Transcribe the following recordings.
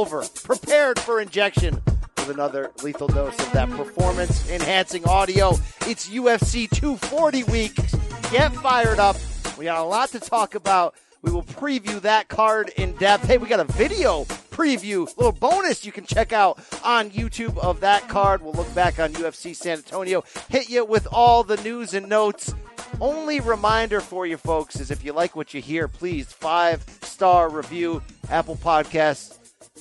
over, prepared for injection with another lethal dose of that performance enhancing audio. It's UFC 240 week. Get fired up. We got a lot to talk about. We will preview that card in depth. Hey, we got a video preview, little bonus you can check out on YouTube of that card. We'll look back on UFC San Antonio, hit you with all the news and notes. Only reminder for you folks is if you like what you hear, please five star review, Apple Podcasts,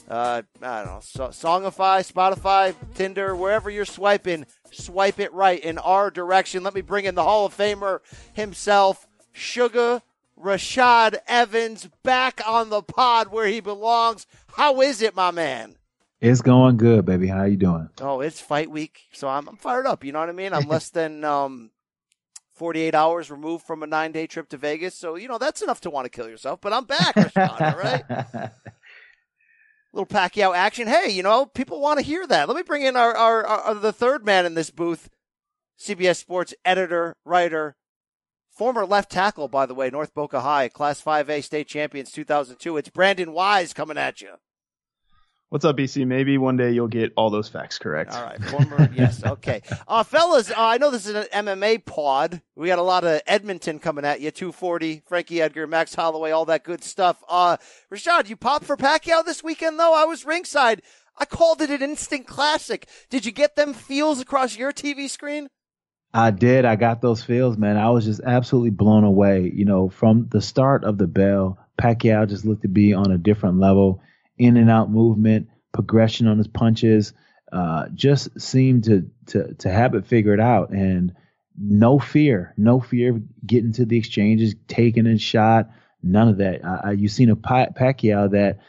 uh, I don't know, so- Songify, Spotify, Tinder, wherever you're swiping, swipe it right in our direction. Let me bring in the Hall of Famer himself, Suga Rashad Evans, back on the pod where he belongs. How is it, my man? It's going good, baby. How you doing? Oh, it's fight week, so I'm, I'm fired up. You know what I mean? I'm less than um, 48 hours removed from a nine day trip to Vegas, so you know that's enough to want to kill yourself. But I'm back, Rashad. all right. little Pacquiao action. Hey, you know, people want to hear that. Let me bring in our, our, our, the third man in this booth, CBS Sports editor, writer, former left tackle, by the way, North Boca High, Class 5A state champions 2002. It's Brandon Wise coming at you. What's up, BC? Maybe one day you'll get all those facts correct. All right, former, yes, okay. Uh, fellas, uh, I know this is an MMA pod. We got a lot of Edmonton coming at you, 240, Frankie Edgar, Max Holloway, all that good stuff. Uh, Rashad, you popped for Pacquiao this weekend, though? I was ringside. I called it an instant classic. Did you get them feels across your TV screen? I did. I got those feels, man. I was just absolutely blown away. You know, from the start of the bell, Pacquiao just looked to be on a different level. In and out movement, progression on his punches, uh, just seemed to, to to have it figured out. And no fear, no fear of getting to the exchanges, taking a shot, none of that. Uh, you seen a pa- Pacquiao that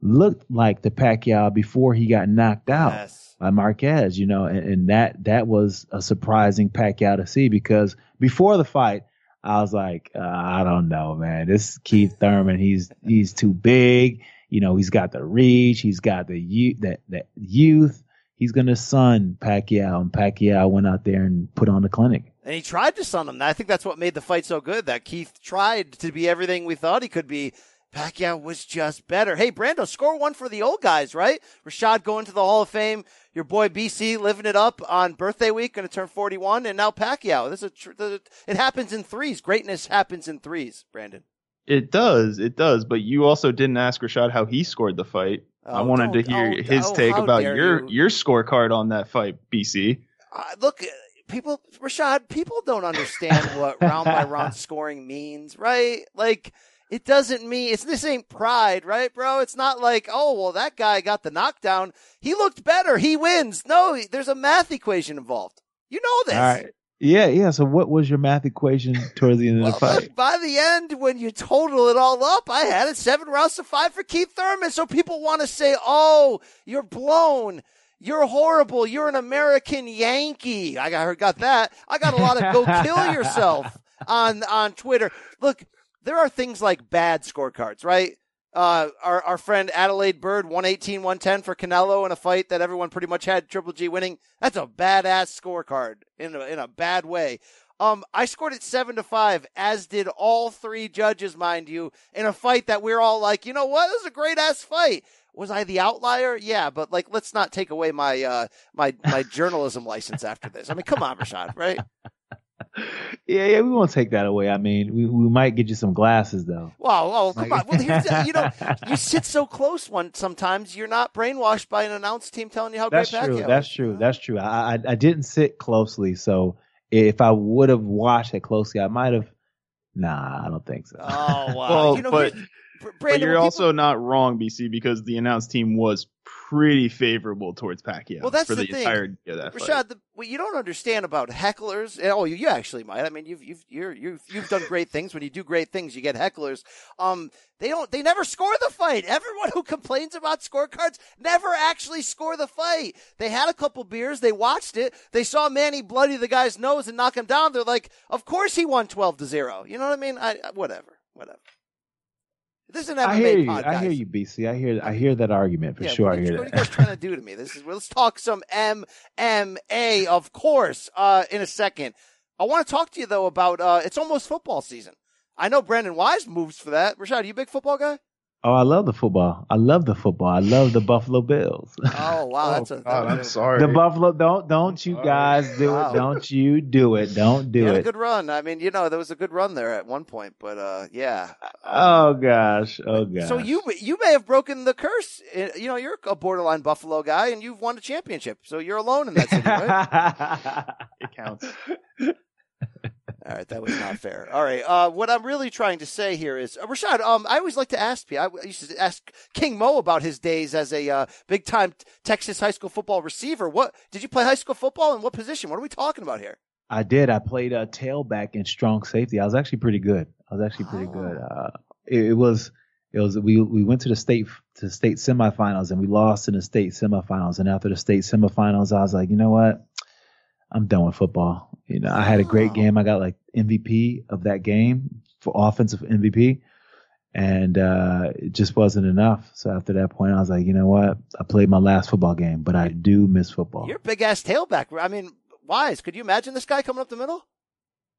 looked like the Pacquiao before he got knocked out Yes. by Marquez, you know, and, and that that was a surprising Pacquiao to see because before the fight, I was like, uh, I don't know, man. This Keith Thurman, he's he's too big. You know, he's got the reach, he's got the youth, that that youth. He's gonna son Pacquiao, and Pacquiao went out there and put on the clinic. And he tried to sun him. I think that's what made the fight so good. That Keith tried to be everything we thought he could be. Pacquiao was just better. Hey, Brando, score one for the old guys, right? Rashad going to the Hall of Fame. Your boy BC living it up on birthday week, going to turn 41, and now Pacquiao. This is tr- it happens in threes. Greatness happens in threes, Brandon. It does, it does. But you also didn't ask Rashad how he scored the fight. I Oh, wanted to hear oh, his oh, take about your you. your scorecard on that fight, BC. Uh, look, people, Rashad, people don't understand what round by round scoring means, right? Like, it doesn't mean it's this ain't pride, right, bro? It's not like, oh, well, that guy got the knockdown. He looked better. He wins. No, there's a math equation involved. You know this. All right. Yeah, yeah. So what was your math equation towards the end of the fight? look, by the end, when you total it all up, I had it seven rounds to five for Keith Thurman. So people want to say, oh, you're blown. You're horrible. You're an American Yankee. I got, got that. I got a lot of go kill yourself on, on Twitter. Look, there are things like bad scorecards, right? Uh, our, our friend Adelaide Byrd, 118, 110 for Canelo in a fight that everyone pretty much had Triple G winning. That's a badass scorecard in a, in a bad way. Um, I scored it seven to five, as did all three judges, mind you, in a fight that we're all like, you know what? This is a great ass fight. Was I the outlier? Yeah, but like, let's not take away my, uh, my, my journalism license after this. I mean, come on, Rashad, right? Yeah, yeah. We won't take that away. I mean, we we might get you some glasses though. Wow, oh, come Like- on. Well, here's the, you know, you sit so close one sometimes you're not brainwashed by an announced team telling you how That's great true. Pacquiao That's is. true. That's true. I, I I didn't sit closely, so if I would have watched it closely, I might have. Nah, I don't think so. Oh wow! Well, you know, but- here's- Br- But you're also people- not wrong, BC, because the announced team was pretty favorable towards Pacquiao Well, that's for the the, entirety of that fight. Rashad, the, what you don't understand about hecklers. Oh, you, you actually might. I mean, you've you've you're, you've you've done great things. When you do great things, you get hecklers. Um, they don't. They never score the fight. Everyone who complains about scorecards never actually score the fight. They had a couple beers. They watched it. They saw Manny bloody the guy's nose and knock him down. They're like, of course he won twelve to zero. You know what I mean? I, I- whatever, whatever. This is an MMA I hear you. podcast. I hear you, BC. I hear. I hear that argument for Yeah, sure. What, I are you- hear what are that. you guys trying to do to me? This is let's talk some MMA, of course, uh, in a second. I want to talk to you though about uh, it's almost football season. I know Brandon Wise moves for that. Rashad, you a big football guy? Oh, I love the football. I love the football. I love the Buffalo Bills. Oh wow, that's a, that God, I'm a- sorry. the Buffalo. Don't don't you guys do Wow. it. Don't you do it. Don't He do had a good run. I mean, you know, there was a good run there at one point, but uh, yeah. Oh gosh. Oh gosh. So you you may have broken the curse. Uh, You know, you're a borderline Buffalo guy, and you've won a championship, so you're alone in that city, right? it counts. All right, that was not fair. All right, uh, what I'm really trying to say here is, uh, Rashad. Um, I always like to ask people. I used to ask King Mo about his days as a uh, big time Texas high school football receiver. What did you play high school football and what position? What are we talking about here? I did. I played a tailback and strong safety. I was actually pretty good. I was actually pretty Oh. good. Uh, it, it was. It was. We we went to the state to the state semifinals and we lost in the state semifinals. And after the state semifinals, I was like, you know what? I'm done with football. You know, I had a great game. I got like MVP of that game for offensive MVP. And uh, it just wasn't enough. So after that point, I was like, you know what? I played my last football game, but I do miss football. You're a big ass tailback. I mean, Wise, could you imagine this guy coming up the middle?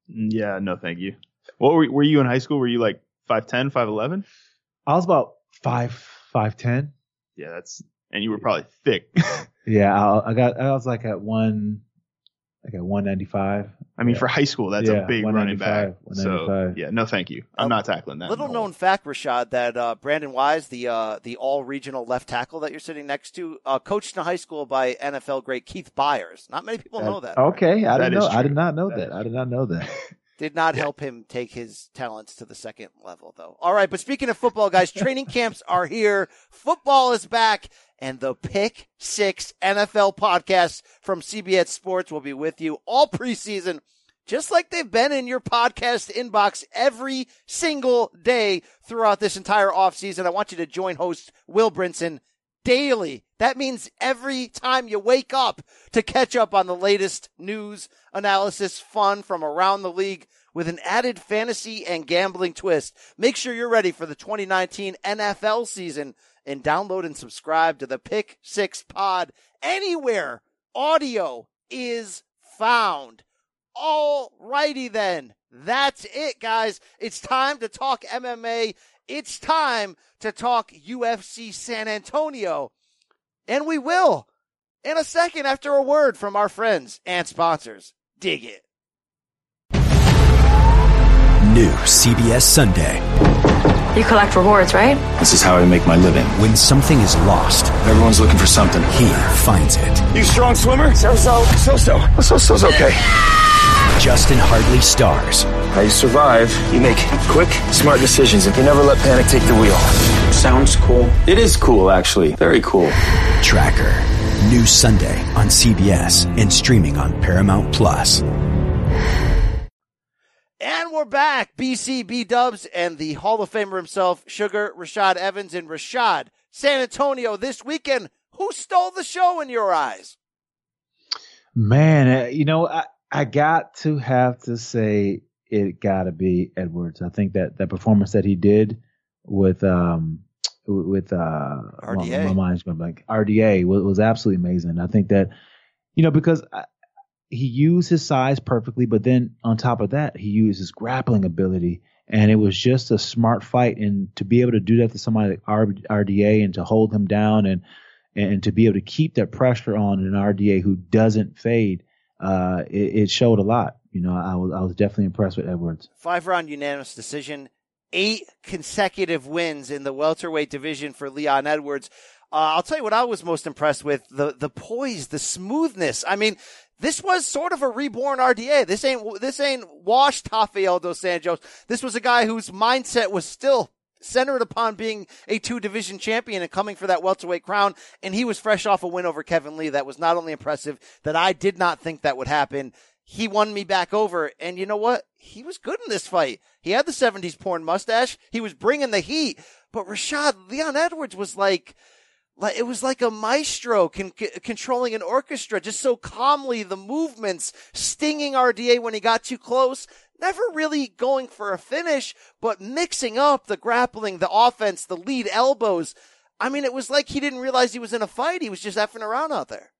Yeah, no, thank you. What were, were you in high school? Were you like 5'10", 5'11"? I was about five five ten. Yeah, that's and you were probably thick. Yeah, I, I got. I was like at one, like at one ninety five. I mean, Yeah. for high school, that's Yeah, a big running back. So yeah, no, thank you. I'm Um, not tackling that. Little No. known fact, Rashad, that uh, Brandon Wise, the uh, the all regional left tackle that you're sitting next to, uh, coached in high school by NFL great Keith Byars. Not many people know that. Okay, I didn't know. I did not know That that. is I did not know that. Did not help him take his talents to the second level, though. All right, but speaking of football, guys, training camps are here. Football is back, and the Pick Six NFL podcast from CBS Sports will be with you all preseason, just like they've been in your podcast inbox every single day throughout this entire offseason. I want you to join host Will Brinson daily. That means every time you wake up to catch up on the latest news, analysis, fun from around the league with an added fantasy and gambling twist. Make sure you're ready for the 2019 NFL season and download and subscribe to the Pick Six Pod anywhere audio is found. All righty then. That's it, guys. It's time to talk MMA. It's time to talk UFC San Antonio. And we will in a second after a word from our friends and sponsors. Dig it. New CBS Sunday. You collect rewards, right? This is how I make my living. When something is lost, Everyone's looking for something. he finds it. You strong swimmer? So so. So so. So so's okay. Justin Hartley stars. How you survive? You make quick, smart decisions, and you never let panic take the wheel. Sounds cool. It is cool, actually. Very cool. Tracker. New Sunday on CBS and streaming on Paramount Plus. And we're back. BCB Dubs and the Hall of Famer himself, Suga Rashad Evans and Rashad. San Antonio this weekend. Who stole the show in your eyes? Man, uh, you know, I I got to have to say it got to be Edwards. I think that that performance that he did with um with uh my- RDA. my, mind's going blank. RDA was, was absolutely amazing. I think that you know because I, he used his size perfectly, but then on top of that, he used his grappling ability, and it was just a smart fight. And to be able to do that to somebody like R, RDA and to hold him down and and to be able to keep that pressure on an RDA who doesn't fade, uh, it, it showed a lot. You know, I was I was definitely impressed with Edwards. Five round unanimous decision, eight consecutive wins in the welterweight division for Leon Edwards. Uh, I'll tell you what I was most impressed with the the poise, the smoothness. I mean, this was sort of a reborn RDA. This ain't this ain't washed Rafael dos Anjos. This was a guy whose mindset was still centered upon being a two division champion and coming for that welterweight crown. And he was fresh off a win over Kevin Lee. That was not only impressive that I did not think that would happen. He won me back over. And you know what? He was good in this fight. He had the 70s porn mustache. He was bringing the heat. But Rashad, Leon Edwards was like, like it was like a maestro con- controlling an orchestra just so calmly the movements stinging RDA when he got too close never really going for a finish, but mixing up the grappling, the offense, the lead elbows. I mean, it was like he didn't realize he was in a fight. He was just effing around out there.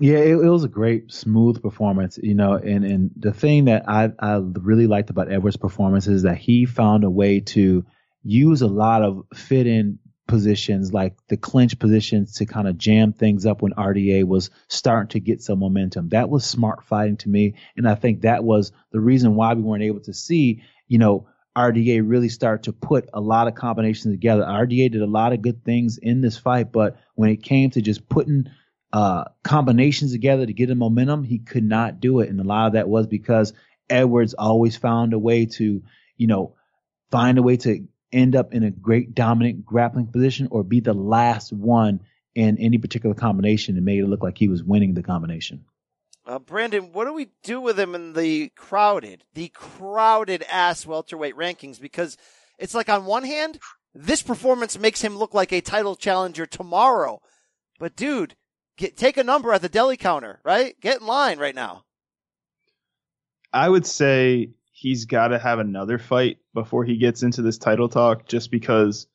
Yeah, it, it, was a great, smooth performance, you know. And and the thing that I I really liked about Edwards' performance is that he found a way to use a lot of fit in positions, like the clinch positions, to kind of jam things up when RDA was starting to get some momentum. That was smart fighting to me, and I think that was the reason why we weren't able to see, you know, RDA really start to put a lot of combinations together. RDA did a lot of good things in this fight, but when it came to just putting uh, combinations together to get a momentum, he could not do it. And a lot of that was because Edwards always found a way to, you know, find a way to end up in a great dominant grappling position or be the last one in any particular combination and made it look like he was winning the combination. Uh, Brandon, what do we do with him in the crowded, the crowded ass welterweight rankings? Because it's like on one hand, this performance makes him look like a title challenger tomorrow. But dude, Get, take a number at the deli counter, right? Get in line right now. I would say he's got to have another fight before he gets into this title talk just because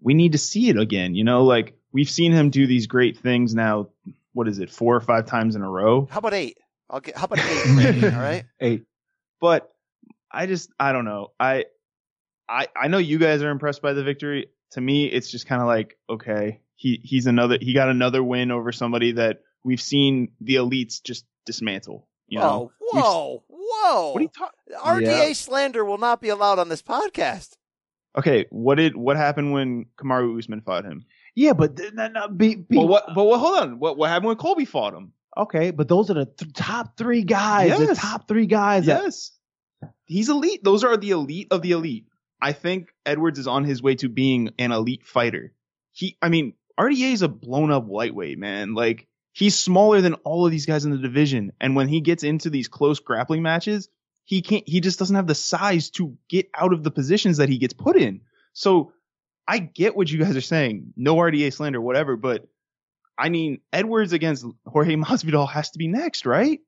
we need to see it again. You know, like we've seen him do these great things now. What is it, four or five times in a row? How about eight? I'll get, how about eight? all right. Eight. But I just, I don't know. I, I, I know you guys are impressed by the victory. To me, it's just kind of like, okay, he he's another he got another win over somebody that we've seen the elites just dismantle. You know? Whoa, whoa, whoa! What are you talking? RDA yeah. slander will not be allowed on this podcast. Okay, what did what happened when Kamaru Usman fought him? Yeah, but no, no, be, be, but what? But what? Hold on. What what happened when Colby fought him? Okay, but those are the th- top three guys. Yes. The top three guys. Yes, that... he's elite. Those are the elite of the elite. I think Edwards is on his way to being an elite fighter. He, I mean, RDA is a blown up lightweight, man. Like he's smaller than all of these guys in the division. And when he gets into these close grappling matches, he can't, he just doesn't have the size to get out of the positions that he gets put in. So I get what you guys are saying. No RDA slander, whatever, but I mean, Edwards against Jorge Masvidal has to be next, right?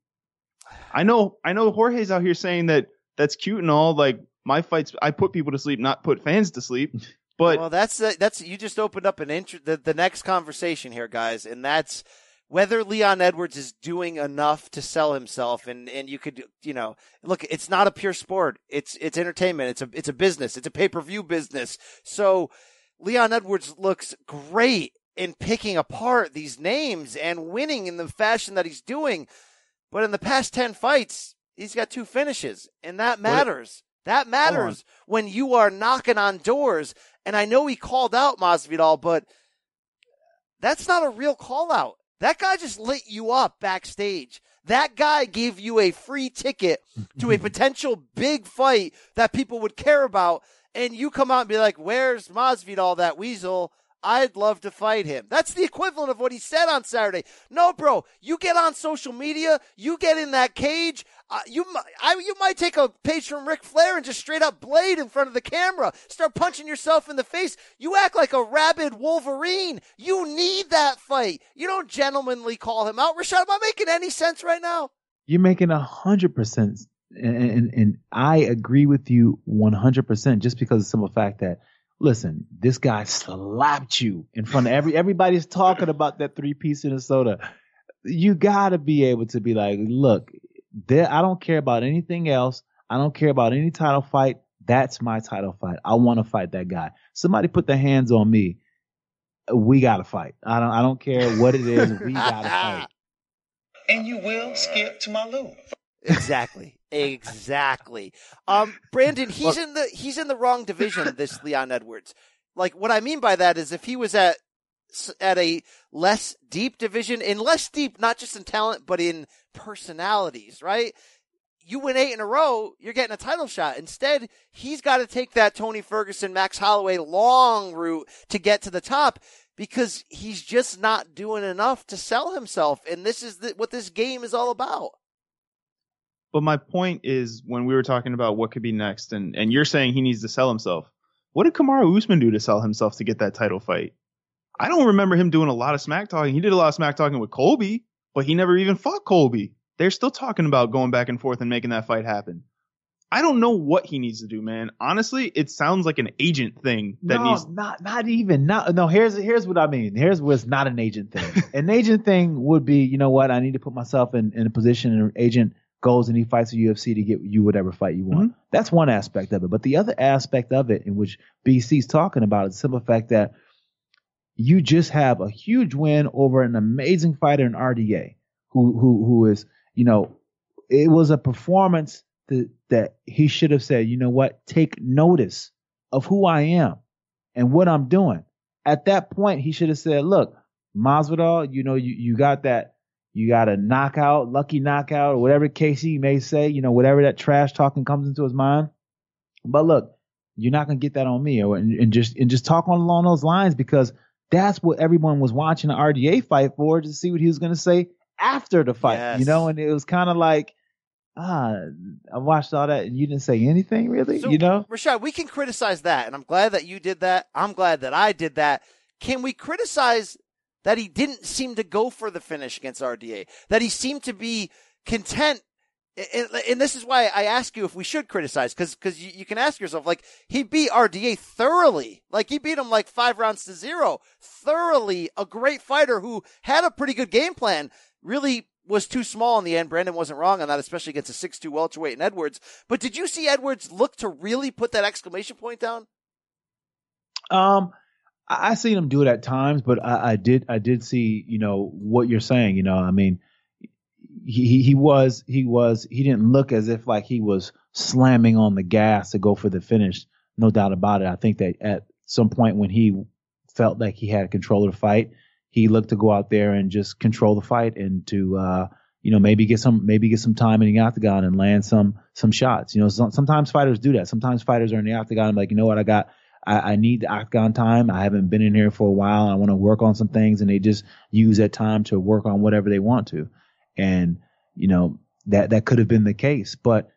I know, I know Jorge's out here saying that that's cute and all. Like my fights, I put people to sleep, not put fans to sleep. But well, that's that's you just opened up an int- the, the next conversation here, guys, and that's whether Leon Edwards is doing enough to sell himself. And and you could you know look, it's not a pure sport. It's it's entertainment. It's a it's a business. It's a pay per view business. So Leon Edwards looks great in picking apart these names and winning in the fashion that he's doing. But in the past ten fights, he's got two finishes, and that matters. That matters when you are knocking on doors and I know he called out Masvidal, but that's not a real call out. That guy just lit you up backstage. That guy gave you a free ticket to a potential big fight that people would care about. And you come out and be like, where's Masvidal, that weasel? I'd love to fight him. That's the equivalent of what he said on Saturday. No, bro, you get on social media, you get in that cage. Uh, you, I, you might take a page from Ric Flair and just straight up blade in front of the camera. Start punching yourself in the face. You act like a rabid Wolverine. You need that fight. You don't gentlemanly call him out. Rashad, am I making any sense right now? You're making a hundred percent, and and I agree with you one hundred percent. Just because of the simple fact that listen, this guy slapped you in front of every everybody's talking about that three piece in soda. You gotta be able to be like, look, there I don't care about anything else. I don't care about any title fight. That's my title fight. I want to fight that guy. Somebody put their hands on me. We gotta fight. I don't I don't care what it is. We gotta fight. And you will skip to my loo. Exactly. Exactly. Um, Brandon, he's in the he's in the wrong division. This Leon Edwards. Like what I mean by that is if he was at at a less deep division, in less deep, not just in talent but in personalities, right? You win eight in a row, you're getting a title shot. Instead, he's got to take that Tony Ferguson, Max Holloway long route to get to the top because he's just not doing enough to sell himself. And this is the, what this game is all about. But my point is when we were talking about what could be next, and, and you're saying he needs to sell himself. What did Kamaru Usman do to sell himself to get that title fight? I don't remember him doing a lot of smack talking. He did a lot of smack talking with Colby, but he never even fought Colby. They're still talking about going back and forth and making that fight happen. I don't know what he needs to do, man. Honestly, it sounds like an agent thing that no, needs. not not even not no. Here's here's what I mean. Here's what's not an agent thing. an agent thing would be, you know what? I need to put myself in, in a position. An agent goes and he fights the UFC to get you whatever fight you want. Mm-hmm. That's one aspect of it. But the other aspect of it, in which BC's talking about, is the simple fact that you just have a huge win over an amazing fighter in RDA, who who who is, you know, it was a performance that that he should have said, you know what, take notice of who I am and what I'm doing. At that point, he should have said, look, Masvidal, you know, you, you got that, you got a knockout, lucky knockout, or whatever Casey may say, you know, whatever that trash talking comes into his mind. But look, you're not gonna get that on me, or and, and just and just talk on along those lines because that's what everyone was watching the RDA fight for to see what he was gonna say after the fight, Yes. you know. And it was kind of like, ah, I watched all that and you didn't say anything really, So, you know. Rashad, we can criticize that, and I'm glad that you did that. I'm glad that I did that. Can we criticize that he didn't seem to go for the finish against RDA? That he seemed to be content. And, and this is why I ask you if we should criticize, because because you, you can ask yourself, like he beat RDA thoroughly, like he beat him like five rounds to zero, thoroughly. A great fighter who had a pretty good game plan. Really was too small in the end. Brandon wasn't wrong on that, especially against a six-two welterweight in Edwards. But did you see Edwards look to really put that exclamation point down? Um, I, I seen him do it at times, but I, I did I did see you know what you're saying. You know, I mean, he he- was he was he didn't look as if like he was slamming on the gas to go for the finish. No doubt about it. I think that at some point when he felt like he had control of the fight, he looked to go out there and just control the fight and to uh you know maybe get some maybe get some time in the octagon and land some some shots. You know, some, sometimes fighters do that. Sometimes fighters are in the octagon like you know what I got. I, I need the octagon time. I haven't been in here for a while. I want to work on some things, and they just use that time to work on whatever they want to. And you know that that could have been the case, but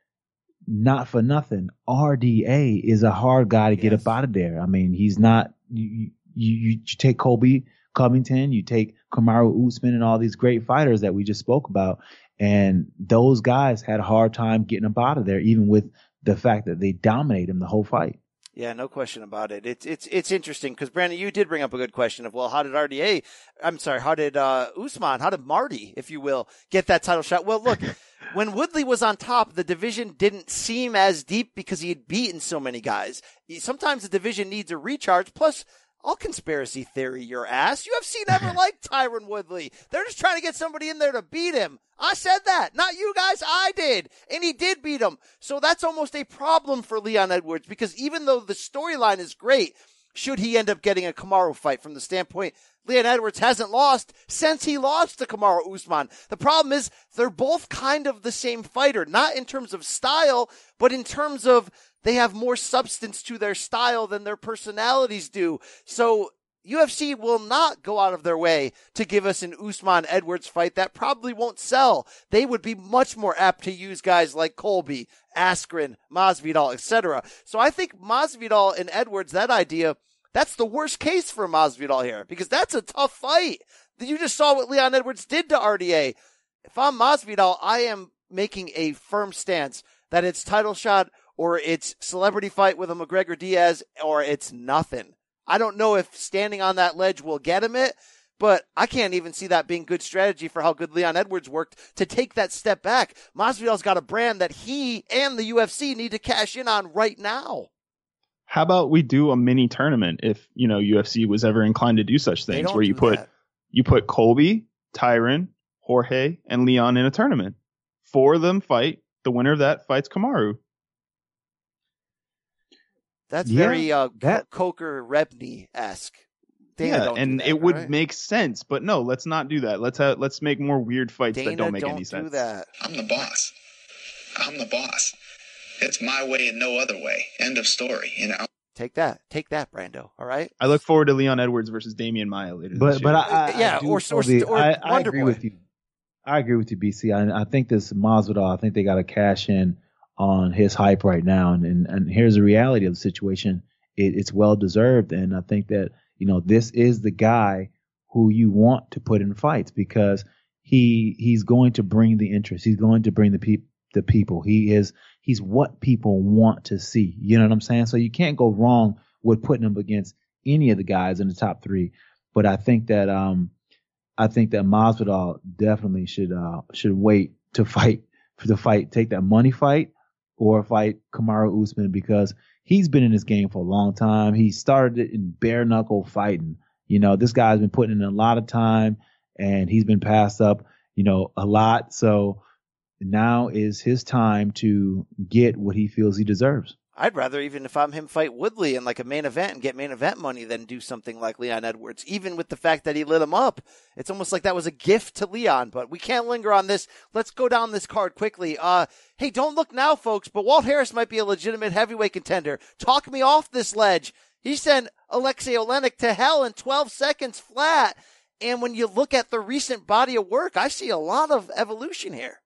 not for nothing. RDA is a hard guy to get up out of there. I mean, he's not. You you, you, you take Colby Covington, you take Kamaru Usman, and all these great fighters that we just spoke about, and those guys had a hard time getting up out of there, even with the fact that they dominate him the whole fight. Yeah, no question about it. It's it's it's interesting because Brandon, you did bring up a good question of well, how did RDA? I'm sorry, how did uh, Usman? How did Marty, if you will, get that title shot? Well, look, when Woodley was on top, the division didn't seem as deep because he had beaten so many guys. Sometimes the division needs a recharge. Plus, all conspiracy theory, your ass. UFC never liked Tyron Woodley. They're just trying to get somebody in there to beat him. I said that. Not you guys. I did. And he did beat him. So that's almost a problem for Leon Edwards because even though the storyline is great, should he end up getting a Kamaru fight from the standpoint Leon Edwards hasn't lost since he lost to Kamaru Usman. The problem is they're both kind of the same fighter, not in terms of style, but in terms of they have more substance to their style than their personalities do. So UFC will not go out of their way to give us an Usman Edwards fight that probably won't sell. They would be much more apt to use guys like Colby, Askren, Masvidal, etc. So I think Masvidal and Edwards, that idea, that's the worst case for Masvidal here because that's a tough fight. You just saw what Leon Edwards did to RDA. If I'm Masvidal, I am making a firm stance that it's title shot or it's celebrity fight with a McGregor Diaz or it's nothing. I don't know if standing on that ledge will get him it, but I can't even see that being good strategy for how good Leon Edwards worked to take that step back. Masvidal's got a brand that he and the UFC need to cash in on right now. How about we do a mini tournament if you know UFC was ever inclined to do such things, where you put that. you put Colby, Tyron, Jorge, and Leon in a tournament. Four of them fight. The winner of that fights Kamaru. That's Yeah, very uh, that- Coker Rebney esque. Dana yeah, and that, it would right? make sense, but no, let's not do that. Let's have let's make more weird fights Dana that don't make don't any do sense. that. I'm the boss. I'm the boss. It's my way and no other way. End of story, you know? Take that. Take that, Brando. All right. I look forward to Leon Edwards versus Demian Maia later. But this but year. I, I Yeah, I do, or- or- Colby, or I, I agree Boy. with you. I agree with you, BC. I, I think this Masvidal. I think they got to cash in on his hype right now, and and, and here's the reality of the situation. It, it's well deserved, and I think that you know this is the guy who you want to put in fights because he he's going to bring the interest. He's going to bring the pe- the people. He is he's what people want to see. You know what I'm saying? So you can't go wrong with putting him against any of the guys in the top three. But I think that um I think that Masvidal definitely should uh should wait to fight for the fight, take that money fight or fight Kamaru Usman because he's been in this game for a long time. He started it in bare knuckle fighting. You know, this guy's been putting in a lot of time and he's been passed up, you know, a lot. So now is his time to get what he feels he deserves. I'd rather even if I'm him fight Woodley in like a main event and get main event money than do something like Leon Edwards. Even with the fact that he lit him up, it's almost like that was a gift to Leon. But we can't linger on this. Let's go down this card quickly. Uh, hey, don't look now, folks. But Walt Harris might be a legitimate heavyweight contender. Talk me off this ledge. He sent Alexei Oleinik to hell in 12 seconds flat. And when you look at the recent body of work, I see a lot of evolution here.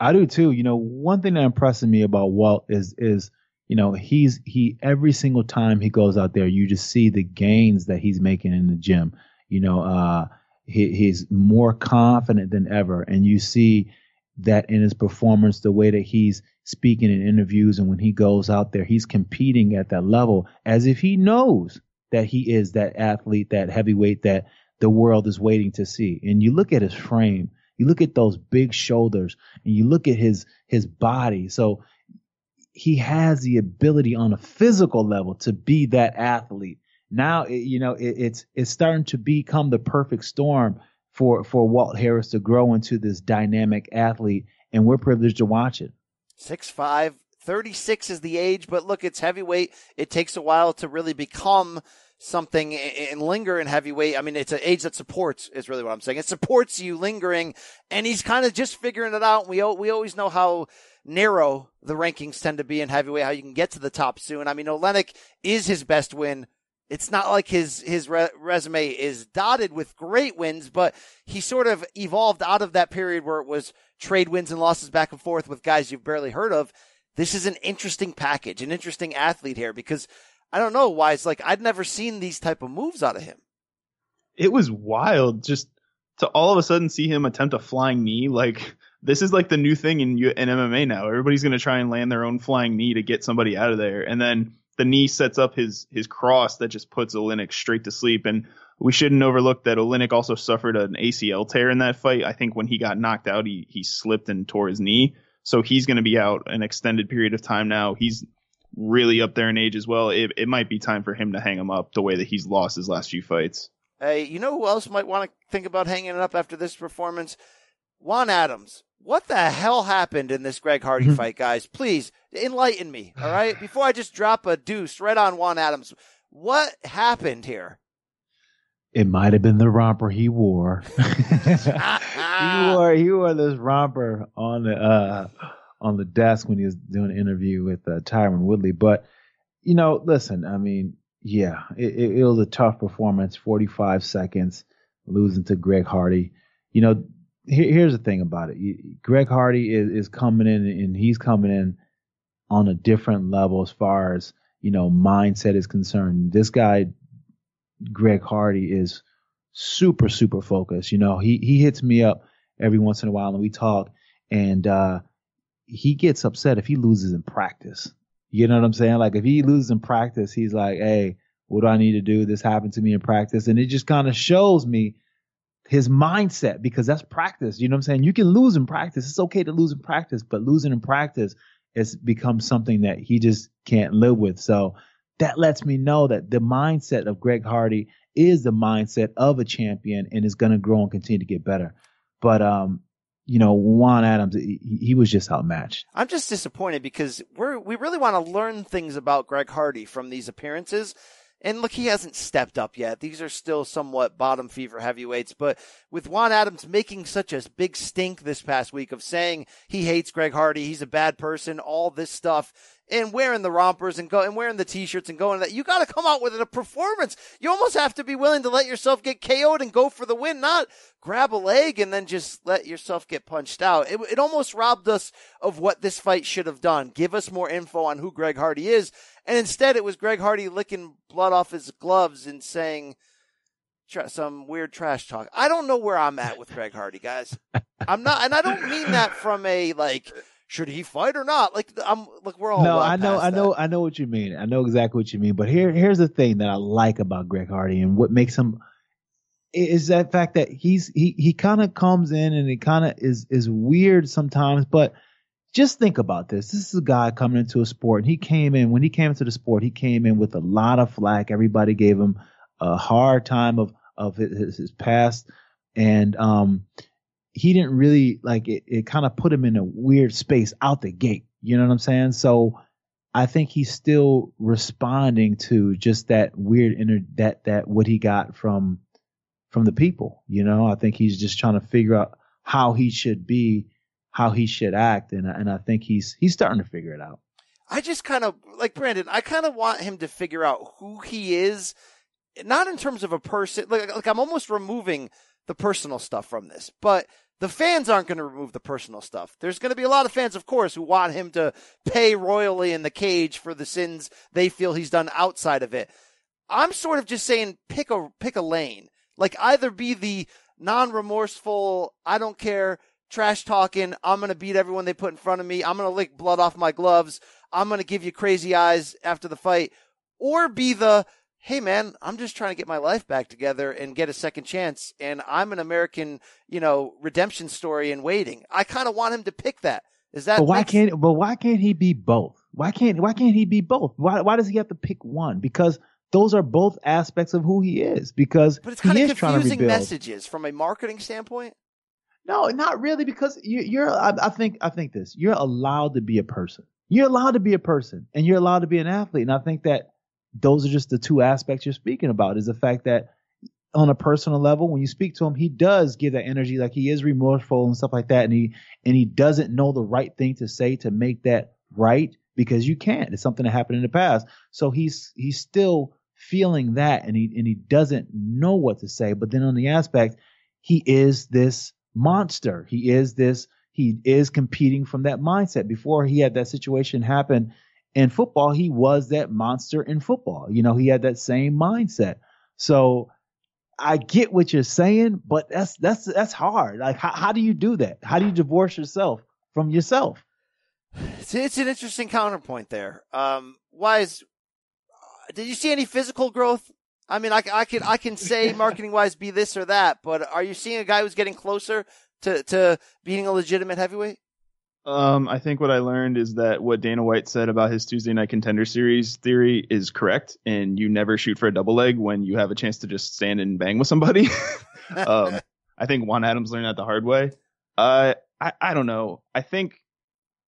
I do too. You know, one thing that impresses me about Walt is is you know he's he every single time he goes out there, you just see the gains that he's making in the gym. You know, uh, he, he's more confident than ever, and you see that in his performance, the way that he's speaking in interviews, and when he goes out there, he's competing at that level as if he knows that he is that athlete, that heavyweight that the world is waiting to see. And you look at his frame you look at those big shoulders and you look at his his body. So he has the ability on a physical level to be that athlete. Now, you know, it, it's it's starting to become the perfect storm for for Walt Harris to grow into this dynamic athlete, and we're privileged to watch it. Six five, 36 is the age, but look, it's heavyweight. It takes a while to really become something and linger in heavyweight. I mean, it's an age that supports is really what I'm saying. It supports you lingering and he's kind of just figuring it out. We, we always know how narrow the rankings tend to be in heavyweight, how you can get to the top soon. I mean, Oleinik is his best win. It's not like his, his re- resume is dotted with great wins, but he sort of evolved out of that period where it was trade wins and losses back and forth with guys you've barely heard of. This is an interesting package, an interesting athlete here because I don't know why it's like I'd never seen these type of moves out of him. It was wild just to all of a sudden see him attempt a flying knee. Like this is like the new thing in in MMA now. Everybody's going to try and land their own flying knee to get somebody out of there, and then the knee sets up his his cross that just puts Oleinik straight to sleep. And we shouldn't overlook that Oleinik also suffered an ACL tear in that fight. I think when he got knocked out, he he slipped and tore his knee, so he's going to be out an extended period of time now. He's really up there in age as well, it, it might be time for him to hang him up the way that he's lost his last few fights. Hey, you know who else might want to think about hanging it up after this performance? Juan Adams. What the hell happened in this Greg Hardy mm-hmm. fight, guys? Please enlighten me, all right? Before I just drop a deuce right on Juan Adams. What happened here? It might have been the romper he wore. he wore he wore this romper on the uh on the desk when he was doing an interview with uh, Tyron Woodley. But you know, listen, I mean, yeah, it, it, it was a tough performance. Forty five seconds losing to Greg Hardy. You know, here, here's the thing about it. Greg Hardy is, is coming in and he's coming in on a different level as far as you know mindset is concerned. This guy, Greg Hardy, is super super focused. You know, he he hits me up every once in a while and we talk, and uh, he gets upset if he loses in practice. You know what I'm saying? Like if he loses in practice, he's like, "Hey, what do I need to do? This happened to me in practice," and it just kind of shows me his mindset because that's practice. You know what I'm saying? You can lose in practice. It's okay to lose in practice, but losing in practice has become something that he just can't live with. So that lets me know that the mindset of Greg Hardy is the mindset of a champion and is going to grow and continue to get better. But um, you know, Juan Adams, he, was just outmatched. I'm just disappointed because we're, we really want to learn things about Greg Hardy from these appearances. And look, he hasn't stepped up yet. These are still somewhat bottom fever heavyweights, but with Juan Adams making such a big stink this past week of saying he hates Greg Hardy, he's a bad person, all this stuff, and wearing the rompers and go and wearing the t-shirts and going that you got to come out with a performance. You almost have to be willing to let yourself get KO'd and go for the win, not grab a leg and then just let yourself get punched out. It, it almost robbed us of what this fight should have done. Give us more info on who Greg Hardy is. And instead it was Greg Hardy licking blood off his gloves and saying, some weird trash talk. I don't know where I'm at with Greg Hardy, guys. I'm not, and I don't mean that from a like should he fight or not? Like I'm like we're all no, well I know, I know, that. I know what you mean. I know exactly what you mean. But here, here's the thing that I like about Greg Hardy and what makes him. Is that fact that he's he he kind of comes in and he kind of is is weird sometimes, but just think about this. This is a guy coming into a sport, and he came in when he came into the sport. He came in with a lot of flack. Everybody gave him a hard time of of his, his past, and um, he didn't really like it. It kind of put him in a weird space out the gate. You know what I'm saying? So I think he's still responding to just that weird inner that that what he got from from the people. You know, I think he's just trying to figure out how he should be how he should act, and and I think he's he's starting to figure it out. I just kind of like Brandon. I kind of want him to figure out who he is, not in terms of a person. Like, like I'm almost removing the personal stuff from this, but the fans aren't going to remove the personal stuff. There's going to be a lot of fans, of course, who want him to pay royally in the cage for the sins they feel he's done outside of it. I'm sort of just saying pick a pick a lane. Like either be the non-remorseful, I don't care trash talking. I'm going to beat everyone they put in front of me. I'm going to lick blood off my gloves. I'm going to give you crazy eyes after the fight. Or be the, hey man, I'm just trying to get my life back together and get a second chance. And I'm an American, you know, redemption story in waiting. I kind of want him to pick that. Is that? But why can't? But why can't he be both? Why can't? Why can't he be both? Why? Why does he have to pick one? Because those are both aspects of who he is. Because But it's kind of confusing messages from a marketing standpoint. No, not really, because you, you're. I, I think. I think this. You're allowed to be a person. You're allowed to be a person, and you're allowed to be an athlete. And I think that those are just the two aspects you're speaking about. Is the fact that on a personal level, when you speak to him, he does give that energy, like he is remorseful and stuff like that, and he and he doesn't know the right thing to say to make that right because you can't. It's something that happened in the past. So he's he's still feeling that, and he and he doesn't know what to say. But then on the aspect, he is this monster. He is this. He is competing from that mindset. Before he had that situation happen in football, he was that monster in football. You know, he had that same mindset. So I get what you're saying, but that's that's that's hard. Like, how, how do you do that? How do you divorce yourself from yourself? It's, it's an interesting counterpoint there. Um, wise, did you see any physical growth? I mean, I, I can I can say marketing wise be this or that, but are you seeing a guy who's getting closer to to being a legitimate heavyweight? Um, I think what I learned is that what Dana White said about his Tuesday Night Contender Series theory is correct, and you never shoot for a double leg when you have a chance to just stand and bang with somebody. um, I think Juan Adams learned that the hard way. Uh, I, I don't know. I think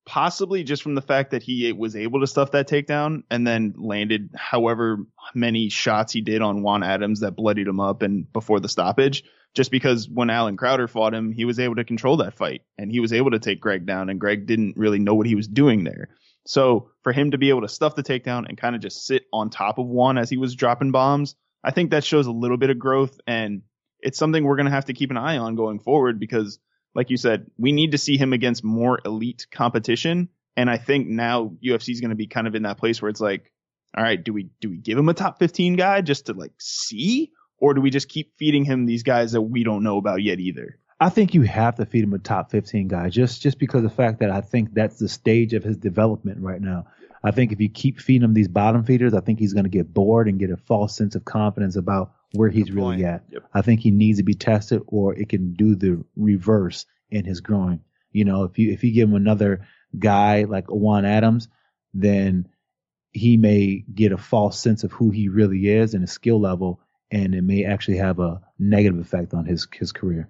possibly just from the fact that he was able to stuff that takedown and then landed however many shots he did on Juan Adams that bloodied him up and before the stoppage. Just because when Allen Crowder fought him, he was able to control that fight and he was able to take Greg down and Greg didn't really know what he was doing there. So for him to be able to stuff the takedown and kind of just sit on top of Juan as he was dropping bombs, I think that shows a little bit of growth and it's something we're going to have to keep an eye on going forward because like you said, we need to see him against more elite competition. And I think now UFC is going to be kind of in that place where it's like, all right, do we do we give him a top 15 guy just to like see, or do we just keep feeding him these guys that we don't know about yet either? I think you have to feed him a top 15 guy just just because of the fact that I think that's the stage of his development right now. I think if you keep feeding him these bottom feeders, I think he's going to get bored and get a false sense of confidence about where he's Good really point. at. Yep. I think he needs to be tested or it can do the reverse in his growing. You know, if you if you give him another guy like Juan Adams, then he may get a false sense of who he really is and his skill level and it may actually have a negative effect on his his career.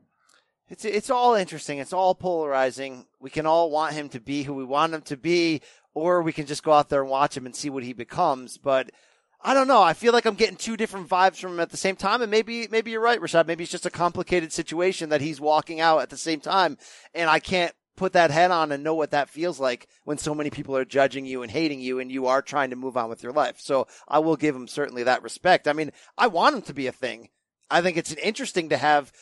It's it's all interesting. It's all polarizing. We can all want him to be who we want him to be, or we can just go out there and watch him and see what he becomes. But I don't know. I feel like I'm getting two different vibes from him at the same time, and maybe maybe you're right, Rashad. Maybe it's just a complicated situation that he's walking out at the same time, and I can't put that head on and know what that feels like when so many people are judging you and hating you and you are trying to move on with your life. So I will give him certainly that respect. I mean, I want him to be a thing. I think it's interesting to have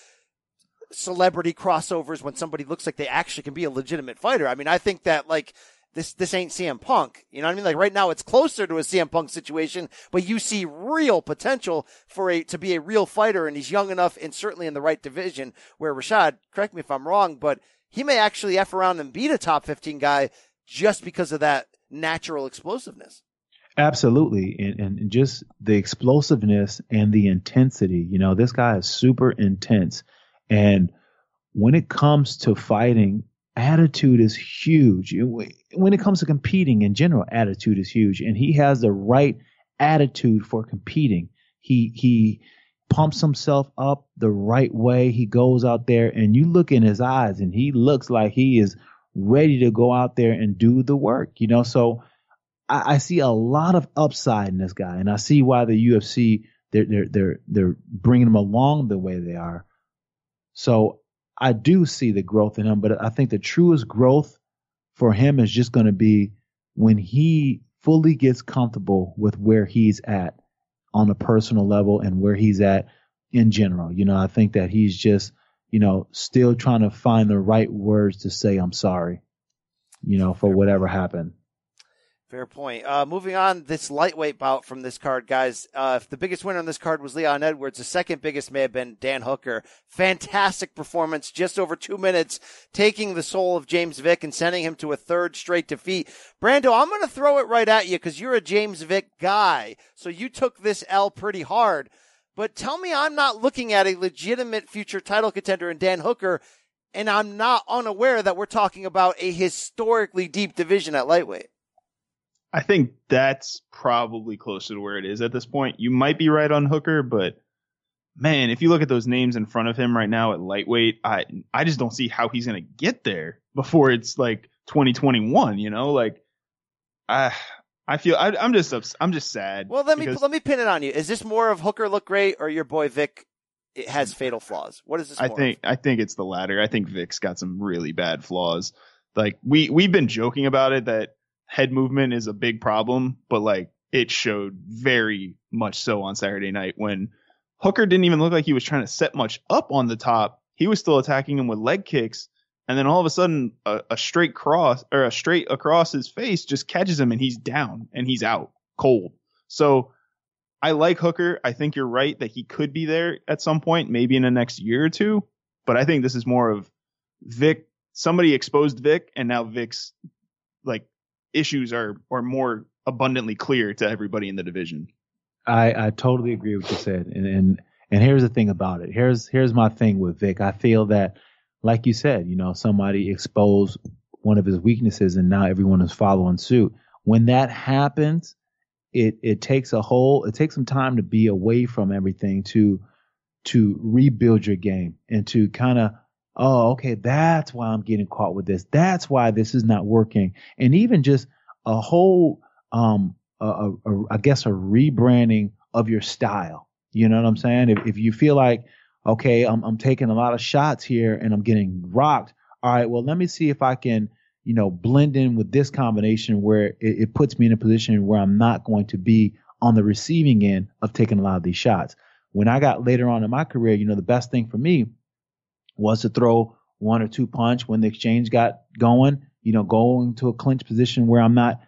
celebrity crossovers when somebody looks like they actually can be a legitimate fighter. I mean, I think that like this this ain't CM Punk. You know what I mean? Like right now it's closer to a CM Punk situation, but you see real potential for a to be a real fighter and he's young enough and certainly in the right division where Rashad, correct me if I'm wrong, but he may actually F around and beat a top 15 guy just because of that natural explosiveness. Absolutely. And, and just the explosiveness and the intensity. You know, this guy is super intense. And when it comes to fighting, attitude is huge. When it comes to competing in general, attitude is huge. And he has the right attitude for competing. He, he, pumps himself up the right way. He goes out there and you look in his eyes and he looks like he is ready to go out there and do the work, you know? So I, I see a lot of upside in this guy and I see why the UFC, they're, they're, they're, they're bringing him along the way they are. So I do see the growth in him, but I think the truest growth for him is just going to be when he fully gets comfortable with where he's at on a personal level and where he's at in general. You know, I think that he's just, you know, still trying to find the right words to say I'm sorry, you know, for whatever happened. Fair point. Uh, moving on, this lightweight bout from this card, guys. Uh, if the biggest winner on this card was Leon Edwards, the second biggest may have been Dan Hooker. Fantastic performance, just over two minutes, taking the soul of James Vick and sending him to a third straight defeat. Brando, I'm going to throw it right at you because you're a James Vick guy. So you took this L pretty hard. But tell me I'm not looking at a legitimate future title contender in Dan Hooker, and I'm not unaware that we're talking about a historically deep division at lightweight. I think that's probably closer to where it is at this point. You might be right on Hooker, but man, if you look at those names in front of him right now at lightweight, I I just don't see how he's gonna get there before it's like 2021. You know, like I I feel I, am just I'm just sad. Well, let me let me pin it on you. Is this more of Hooker look great or your boy Vick It has fatal flaws. What is this? I think of? I think it's the latter. I think Vick's got some really bad flaws. Like we we've been joking about it that head movement is a big problem, but like it showed very much so on Saturday night when Hooker didn't even look like he was trying to set much up on the top. He was still attacking him with leg kicks. And then all of a sudden, a, a straight cross or a straight across his face just catches him and he's down and he's out cold. So I like Hooker. I think you're right that he could be there at some point, maybe in the next year or two. But I think this is more of Vick. Somebody exposed Vick, and now Vick's like issues are are more abundantly clear to everybody in the division. I, I totally agree with what you said. And, and and here's the thing about it. Here's here's my thing with Vick. I feel that, like you said, you know, somebody exposed one of his weaknesses, and now everyone is following suit. When that happens, it it takes a whole it takes some time to be away from everything to to rebuild your game and to kind of oh, okay, that's why I'm getting caught with this. That's why this is not working. And even just a whole, um, a, a, a, I guess a rebranding of your style. You know what I'm saying? If, if you feel like, okay, I'm, I'm taking a lot of shots here and I'm getting rocked. All right, well, let me see if I can, you know, blend in with this combination where it, it puts me in a position where I'm not going to be on the receiving end of taking a lot of these shots. When I got later on in my career, you know, the best thing for me was to throw one or two punch when the exchange got going, you know, going to a clinch position where I'm not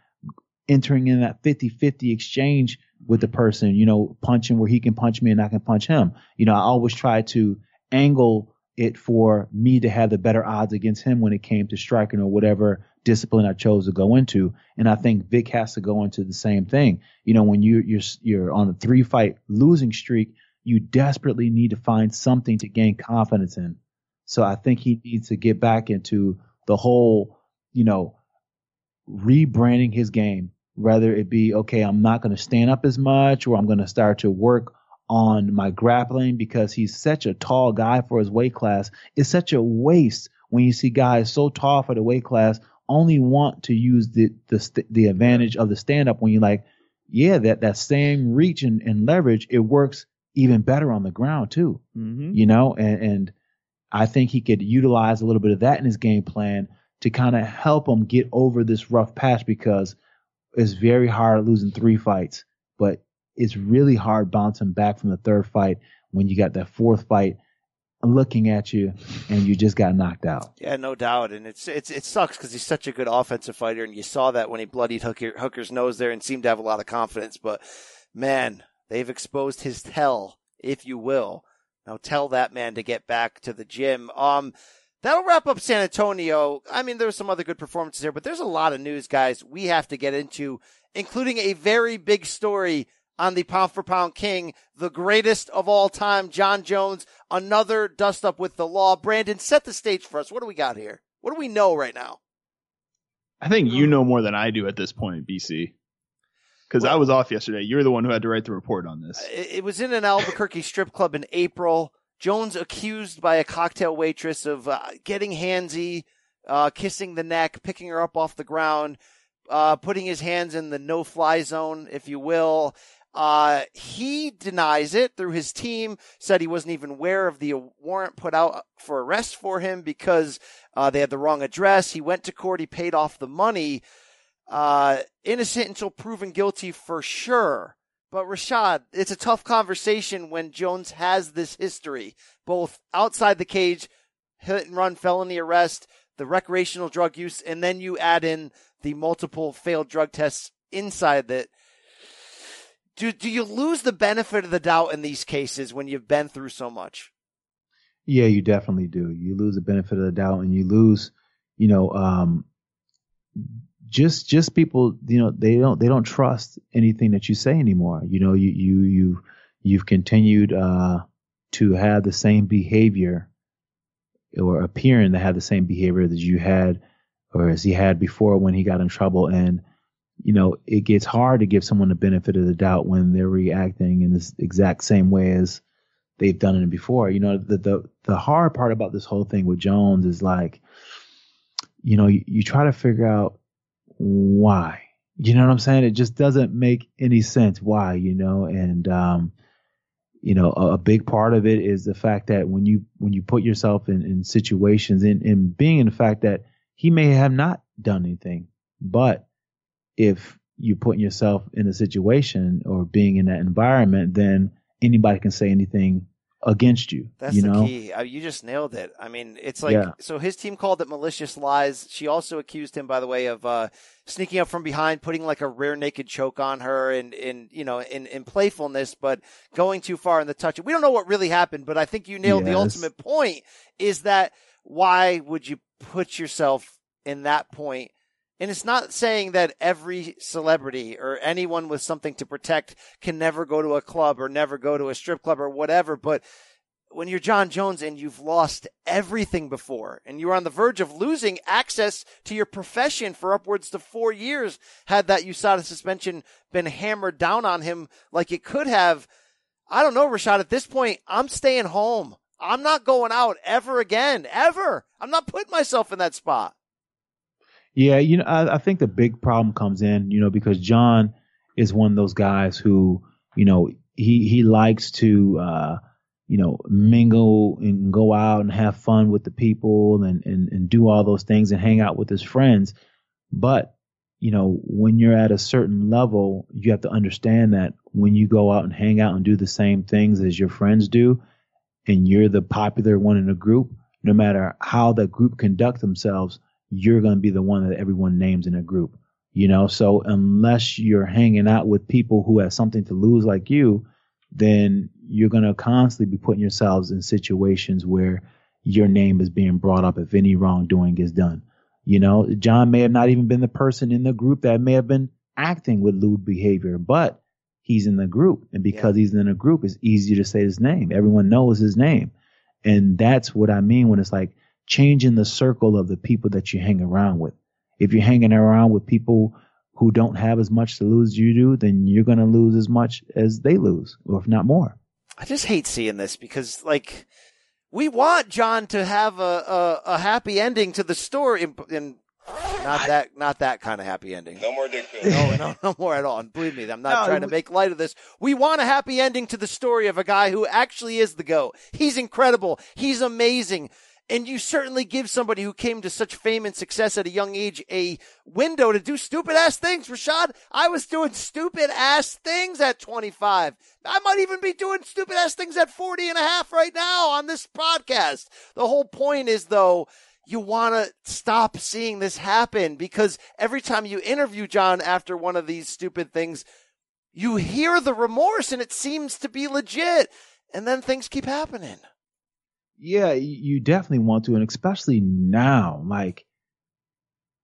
entering in that 50-50 exchange with the person, you know, punching where he can punch me and I can punch him. You know, I always try to angle it for me to have the better odds against him when it came to striking or whatever discipline I chose to go into. And I think Vick has to go into the same thing. You know, when you you're you're on a three fight losing streak, you desperately need to find something to gain confidence in. So I think he needs to get back into the whole, you know, rebranding his game. Whether it be, okay, I'm not going to stand up as much or I'm going to start to work on my grappling because he's such a tall guy for his weight class. It's such a waste when you see guys so tall for the weight class only want to use the the, the advantage of the stand up when you're like, yeah, that that same reach and, and leverage, it works even better on the ground too. Mm-hmm. You know, and and I think he could utilize a little bit of that in his game plan to kind of help him get over this rough patch because it's very hard losing three fights, but it's really hard bouncing back from the third fight when you got that fourth fight looking at you and you just got knocked out. Yeah, no doubt. And it's, it's, it sucks because he's such a good offensive fighter. And you saw that when he bloodied Hooker, Hooker's nose there and seemed to have a lot of confidence. But man, they've exposed his tell, if you will. Now tell that man to get back to the gym. Um, That'll wrap up San Antonio. I mean, there's some other good performances here, but there's a lot of news, guys, we have to get into, including a very big story on the pound for pound king, the greatest of all time, Jon Jones, another dust up with the law. Brandon, set the stage for us. What do we got here? What do we know right now? I think you know more than I do at this point, BC. Because I was off yesterday. You're the one who had to write the report on this. It was in an Albuquerque strip club in April. Jones accused by a cocktail waitress of uh, getting handsy, uh, kissing the neck, picking her up off the ground, uh, putting his hands in the no fly zone, if you will. Uh, he denies it through his team, said he wasn't even aware of the warrant put out for arrest for him because, uh, they had the wrong address. He went to court. He paid off the money. Uh, innocent until proven guilty for sure. But Rashad, it's a tough conversation when Jones has this history, both outside the cage, hit and run felony arrest, the recreational drug use, and then you add in the multiple failed drug tests inside that. Do, do you lose the benefit of the doubt in these cases when you've been through so much? Yeah, you definitely do. You lose the benefit of the doubt and you lose, you know, um, just just people you know they don't they don't trust anything that you say anymore. You know you you you you've continued uh to have the same behavior or appearing to have the same behavior that you had or as he had before when he got in trouble. And you know it gets hard to give someone the benefit of the doubt when they're reacting in this exact same way as they've done it before. You know the the the hard part about this whole thing with Jones is like you know you, you try to figure out why? You know what I'm saying? It just doesn't make any sense why, you know, and um, you know, a, a, big part of it is the fact that when you when you put yourself in, in situations and, and being in the fact that he may have not done anything, but if you put yourself in a situation or being in that environment, then anybody can say anything against you. That's you the know? key. Uh, you just nailed it. I mean, it's like Yeah. so his team called it malicious lies. She also accused him, by the way, of uh, sneaking up from behind, putting like a rear naked choke on her, and in you know in in playfulness, but going too far in the touch. We don't know what really happened, but I think you nailed the ultimate point. Is that why would you put yourself in that point? And it's not saying that every celebrity or anyone with something to protect can never go to a club or never go to a strip club or whatever, but when you're Jon Jones and you've lost everything before and you're on the verge of losing access to your profession for upwards to four years, had that USADA suspension been hammered down on him like it could have, I don't know, Rashad, at this point, I'm staying home. I'm not going out ever again, ever. I'm not putting myself in that spot. Yeah, you know, I, I think the big problem comes in, you know, because Jon is one of those guys who, you know, he he likes to, uh, you know, mingle and go out and have fun with the people and and and do all those things and hang out with his friends. But you know, when you're at a certain level, you have to understand that when you go out and hang out and do the same things as your friends do, and you're the popular one in a group, no matter how the group conduct themselves, you're going to be the one that everyone names in a group. You know, so unless you're hanging out with people who have something to lose like you, then you're going to constantly be putting yourselves in situations where your name is being brought up if any wrongdoing is done. You know, Jon may have not even been the person in the group that may have been acting with lewd behavior, but he's in the group. And because he's in a group, it's easier to say his name. Everyone knows his name. And that's what I mean when it's like changing the circle of the people that you hang around with. If you're hanging around with people who don't have as much to lose as you do, then you're going to lose as much as they lose, or if not more. I just hate seeing this because, like, we want Jon to have a, a, a happy ending to the story, and, and not that not that kind of happy ending. No more dick pills. No, no, no more at all. And believe me, I'm not No, trying to make light of this. We want a happy ending to the story of a guy who actually is the GOAT. He's incredible. He's amazing. And you certainly give somebody who came to such fame and success at a young age a window to do stupid ass things. Rashad, I was doing stupid ass things at 25. I might even be doing stupid ass things at 40 and a half right now on this podcast. The whole point is though, you want to stop seeing this happen because every time you interview Jon after one of these stupid things, you hear the remorse and it seems to be legit. And then things keep happening. Yeah, you definitely want to, and especially now, like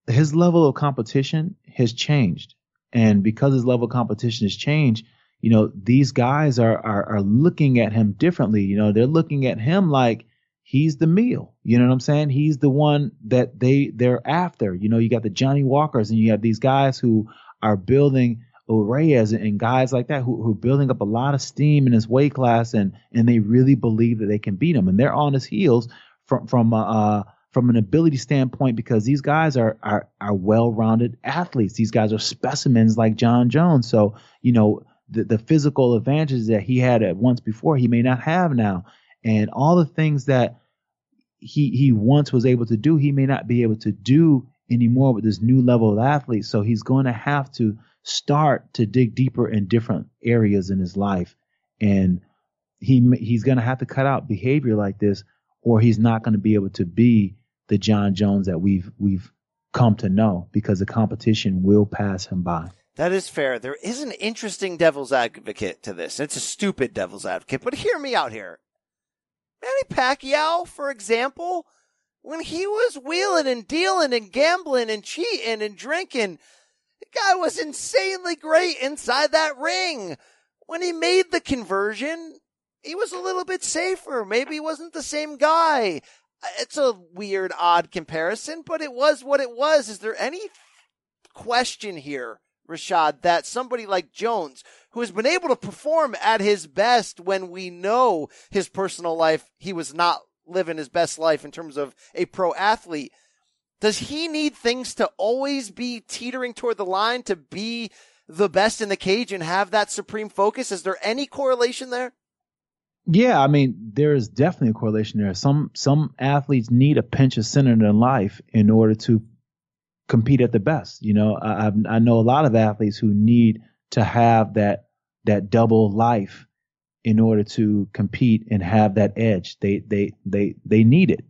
his level of competition has changed. And because his level of competition has changed, you know, these guys are, are, are looking at him differently. You know, they're looking at him like he's the meal. You know what I'm saying? He's the one that they they're after. You know, you got the Johnny Walkers and you have these guys who are building Reyes and guys like that who, who are building up a lot of steam in his weight class and and they really believe that they can beat him and they're on his heels from from uh, from an ability standpoint because these guys are are are well-rounded athletes. These guys are specimens like Jon Jones. So you know the the physical advantages that he had at once before he may not have now, and all the things that he he once was able to do he may not be able to do anymore with this new level of athlete. So he's going to have to start to dig deeper in different areas in his life, and he he's going to have to cut out behavior like this, or he's not going to be able to be the Jon Jones that we've we've come to know because the competition will pass him by. That is fair. There is an interesting devil's advocate to this. It's a stupid devil's advocate, but hear me out here. Manny Pacquiao, for example, when he was wheeling and dealing and gambling and cheating and drinking, guy was insanely great inside that ring. When he made the conversion, he was a little bit safer. Maybe he wasn't the same guy. It's a weird, odd comparison, but it was what it was. Is there any question here, Rashad, that somebody like Jones, who has been able to perform at his best when we know his personal life, he was not living his best life in terms of a pro athlete. Does he need things to always be teetering toward the line to be the best in the cage and have that supreme focus? Is there any correlation there? Yeah, I mean, there is definitely a correlation there. Some some athletes need a pinch of center in their life in order to compete at the best. You know, I I know a lot of athletes who need to have that that double life in order to compete and have that edge. They they they they need it.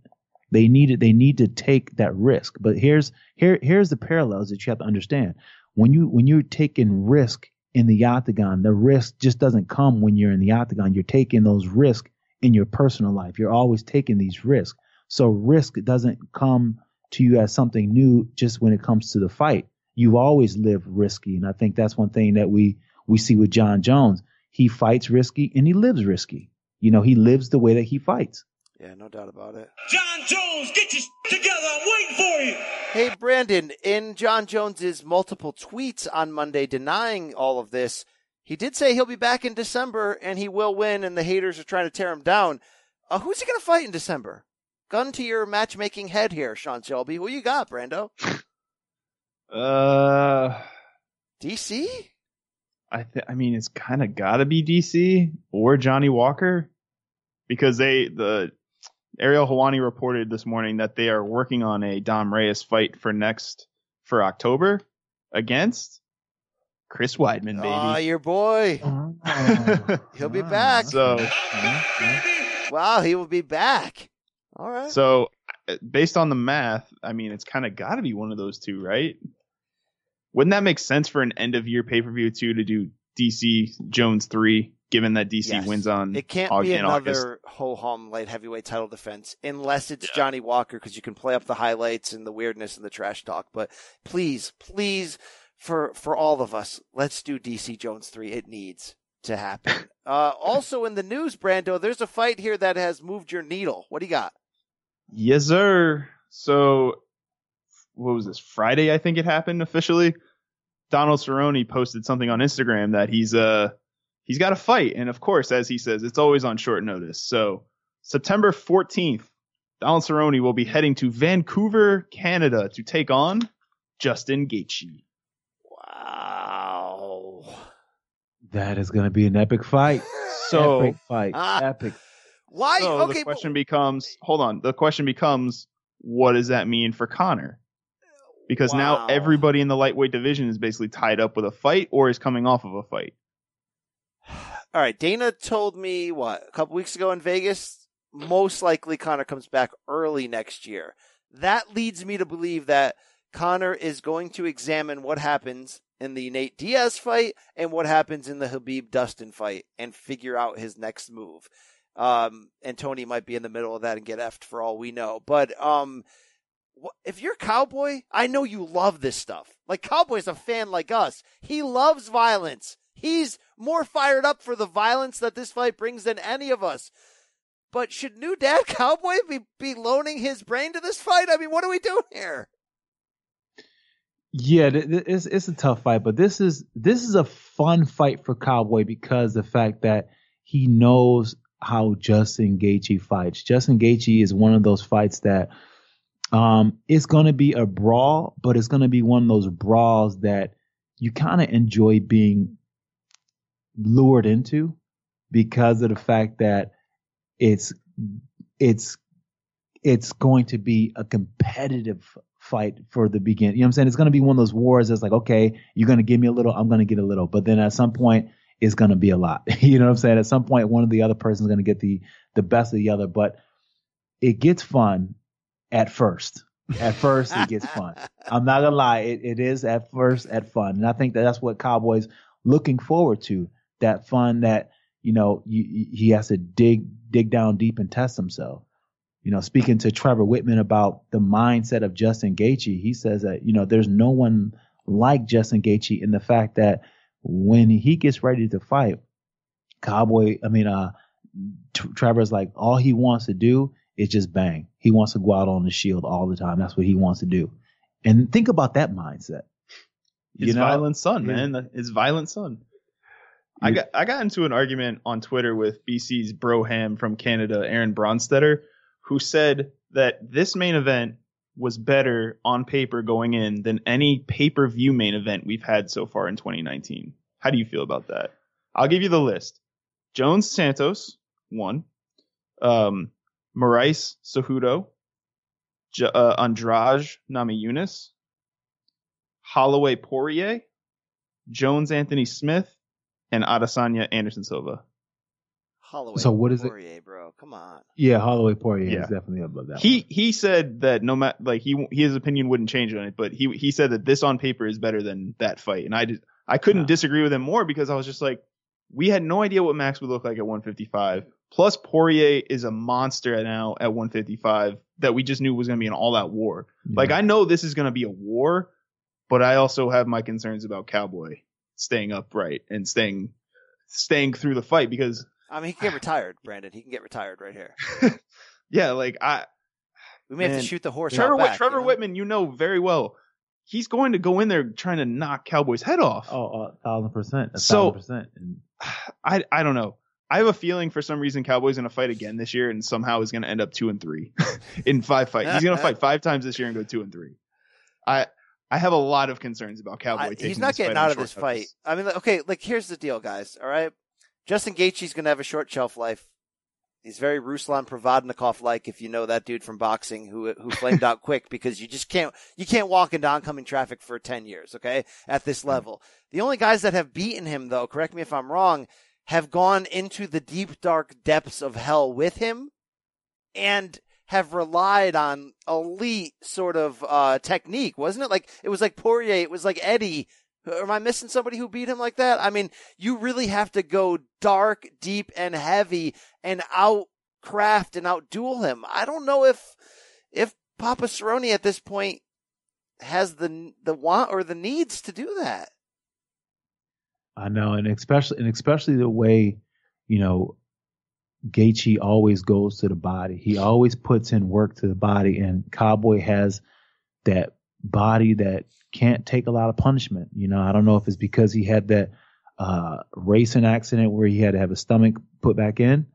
They need it. They need to take that risk. But here's here here's the parallels that you have to understand. When you when you're taking risk in the octagon, the risk just doesn't come when you're in the octagon. You're taking those risks in your personal life. You're always taking these risks. So risk doesn't come to you as something new just when it comes to the fight. You've always lived risky. And I think that's one thing that we we see with Jon Jones. He fights risky and he lives risky. You know, he lives the way that he fights. Yeah, no doubt about it. Jon Jones, get your together. I'm waiting for you. Hey, Brandon, in Jon Jones's multiple tweets on Monday denying all of this, he did say he'll be back in December and he will win, and the haters are trying to tear him down. Uh, who's he going to fight in December? Gun to your matchmaking head here, Sean Shelby. Who you got, Brando? Uh, DC? I th- I mean, it's kind of got to be DC or Johnny Walker because they the Ariel Helwani reported this morning that they are working on a Dom Reyes fight for next for October against Chris Weidman, baby. Ah, your boy. Oh, He'll be back. so Wow, he will be back. All right. so uh, based on the math, I mean, it's kind of got to be one of those two, right? Wouldn't that make sense for an end of year pay per view too to do DC Jones three, given that DC Yes. wins on It can't Aug- be August? another ho hum light heavyweight title defense unless it's Johnny Walker because you can play up the highlights and the weirdness and the trash talk. But please, please, for for all of us, let's do DC Jones three. It needs to happen. uh, also in the news, Brando, there's a fight here that has moved your needle. What do you got? Yes, sir. So, what was this? Friday, I think it happened officially. Donald Cerrone posted something on Instagram that he's uh he's got a fight, and of course, as he says, it's always on short notice. So, September 14th, Donald Cerrone will be heading to Vancouver, Canada, to take on Justin Gaethje. Wow. That is going to be an epic fight. So, epic fight. Ah. epic. Why? so okay, the but- question becomes, hold on, the question becomes, what does that mean for Conor? Because Wow. now everybody in the lightweight division is basically tied up with a fight or is coming off of a fight. All right, Dana told me what a couple weeks ago in Vegas. Most likely, Conor comes back early next year. That leads me to believe that Conor is going to examine what happens in the Nate Diaz fight and what happens in the Khabib Dustin fight and figure out his next move. Um, and Tony might be in the middle of that and get effed for all we know. But um, if you're Cowboy, I know you love this stuff. Like Cowboy's a fan like us. He loves violence. He's more fired up for the violence that this fight brings than any of us. But should new dad Cowboy be, be loaning his brain to this fight? I mean, what are we doing here? Yeah, it's it's a tough fight, but this is this is a fun fight for Cowboy because the fact that he knows how Justin Gaethje fights. Justin Gaethje is one of those fights that um it's going to be a brawl, but it's going to be one of those brawls that you kind of enjoy being lured into because of the fact that it's it's it's going to be a competitive fight for the beginning. You know what I'm saying? It's going to be one of those wars that's like, okay, you're going to give me a little, I'm going to get a little, but then at some point it's going to be a lot. you know what I'm saying? At some point, one of the other person's going to get the the best of the other, but it gets fun at first. At first, it gets fun. I'm not gonna lie, it, it is at first at fun, and I think that that's what Cowboys looking forward to. That fun that you know you, he has to dig dig down deep and test himself. You know, speaking to Trevor Wittman about the mindset of Justin Gaethje, he says that you know there's no one like Justin Gaethje in the fact that when he gets ready to fight, Cowboy, I mean, uh, T- Trevor's like all he wants to do is just bang. He wants to go out on the shield all the time. That's what he wants to do. And think about that mindset. His You know? violent son, man. His violent son. I got I got into an argument on Twitter with BC's Broham from Canada, Aaron Bronsteter, who said that this main event was better on paper going in than any pay-per-view main event we've had so far in 2019. How do you feel about that? I'll give you the list. Jones Santos, one. Um, Moraes Cejudo, J- uh, Andrade Namajunas, Holloway Poirier, Jones Anthony Smith, and Adesanya Anderson Silva. Holloway. So what is it- bro? Come on. Yeah, Holloway Poirier Yeah. is definitely above that. He he said that no matter like he his opinion wouldn't change on it, but he he said that this on paper is better than that fight, and I did I couldn't Yeah. disagree with him more because I was just like, we had no idea what Max would look like at 155. Plus Poirier is a monster now at 155 that we just knew was going to be an all out war. one. Like I know this is going to be a war, but I also have my concerns about Cowboy staying upright and staying staying through the fight because I mean, he can get retired, Brandon. He can get retired right here. yeah, like I We may have to shoot the horse Trevor out back. Trevor you know? Wittman, you know very well. He's going to go in there trying to knock Cowboy's head off. oh, a thousand percent, a So- thousand percent. And I I don't know. I have a feeling for some reason Cowboy's going to fight again this year and somehow is going to end up two and three in five fights. He's going to fight five times this year and go two and three. I I have a lot of concerns about Cowboy. I- he's not getting out of this fight. notice. I mean, like, okay, like here's the deal, guys. All right, Justin Gaethje's gonna have a short shelf life. He's very Ruslan Provodnikov like, if you know that dude from boxing who who flamed out quick because you just can't you can't walk into oncoming traffic for ten years, okay? At this hmm. level, the only guys that have beaten him, though, correct me if I'm wrong, have gone into the deep dark depths of hell with him, and have relied on elite sort of uh, technique, wasn't it? Like it was like Poirier, it was like Eddie. Am I missing somebody who beat him like that? I mean, you really have to go dark, deep, and heavy and outcraft and outduel him. I don't know if if Papa Cerrone at this point has the the want or the needs to do that. I know, and especially and especially the way, you know, Gaethje always goes to the body. He always puts in work to the body, and Cowboy has that body that can't take a lot of punishment. You know, I don't know if it's because he had that uh, racing accident where he had to have his stomach put back in,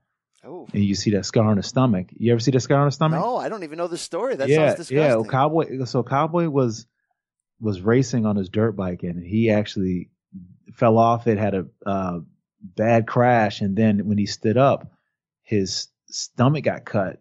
Oh and you see that scar on his stomach. You ever see that scar on his stomach? no, I don't even know the story. That yeah, sounds disgusting. yeah. Well, Cowboy. So Cowboy was was racing on his dirt bike, and he actually fell off it. Had a uh, bad crash, and then when he stood up, his stomach got cut,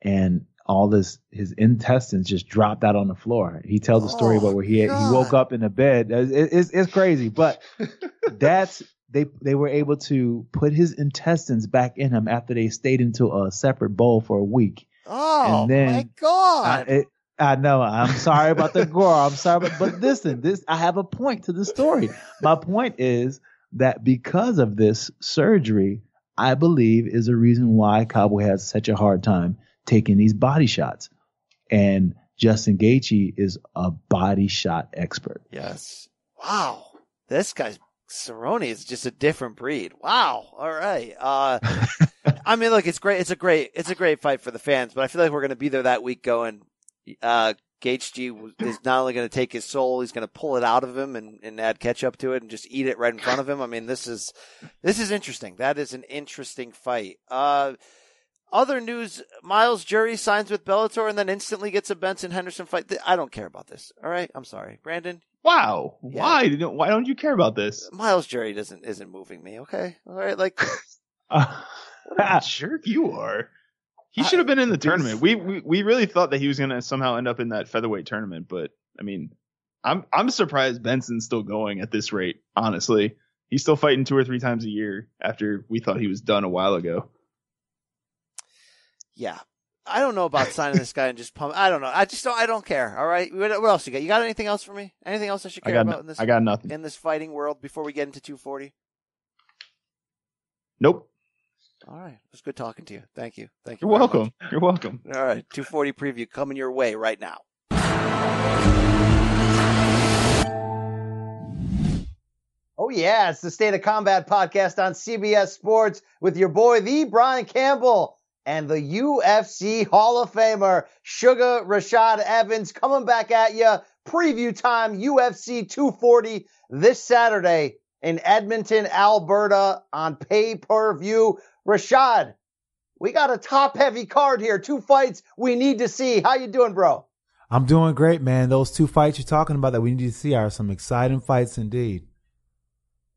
and all this his intestines just dropped out on the floor. He tells a story Oh, about where he he woke up in a bed. It- it's it's crazy, but that's they they were able to put his intestines back in him after they stayed into a separate bowl for a week. oh and then my god! I, it, I know. I'm sorry about the gore. I'm sorry, but, but listen, this I have a point to the story. My point is that because of this surgery, I believe is a reason why Cowboy has such a hard time taking these body shots. And Justin Gaethje is a body shot expert. Yes. Wow. This guy's Cerrone is just a different breed. Wow. All right. Uh, I mean, look, it's great. It's a great, it's a great fight for the fans, but I feel like we're going to be there that week going, uh, Gaethje is not only going to take his soul, he's going to pull it out of him and, and add ketchup to it and just eat it right in front of him. I mean, this is, this is interesting. That is an interesting fight. Uh, other news, Myles Jury signs with Bellator and then instantly gets a Benson Henderson fight. I don't care about this. All right. I'm sorry. Brandon, Wow. Yeah. Why? Why don't you care about this? Myles Jury doesn't, isn't moving me. Okay. All right. Like, jerk you are. He should have been in the tournament. We, we we really thought that he was gonna somehow end up in that featherweight tournament, but I mean, I'm I'm surprised Benson's still going at this rate. Honestly, he's still fighting two or three times a year after we thought he was done a while ago. yeah. I don't know about signing this guy and just pump. I don't know. I just don't. I don't care. All right. What, what else you got? You got anything else for me? Anything else I should I care got about no- in this I got nothing. in this fighting world before we get into 240? Nope. All right. It was good talking to you. Thank you. Thank you. You're very welcome. You're welcome. All right. 240 preview coming your way right now. Oh, yeah. It's the State of Combat podcast on CBS Sports with your boy, the Brian Campbell, and the UFC Hall of Famer, Suga Rashad Evans, coming back at you. Preview time, UFC 240 this Saturday in Edmonton, Alberta on pay per view. Rashad, we got a top heavy card here. Two fights we need to see. How you doing, bro? I'm doing great, man. Those two fights you're talking about that we need to see are some exciting fights indeed.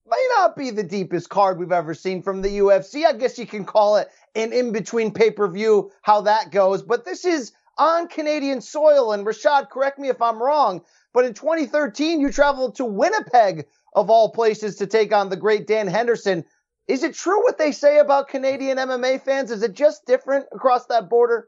May not be the deepest card we've ever seen from the UFC. I guess you can call it an in between pay per view, how that goes. But this is on Canadian soil. And Rashad, correct me if I'm wrong, but in 2013, you traveled to Winnipeg, of all places, to take on the great Dan Henderson. Is it true what they say about Canadian MMA fans? Is it just different across that border?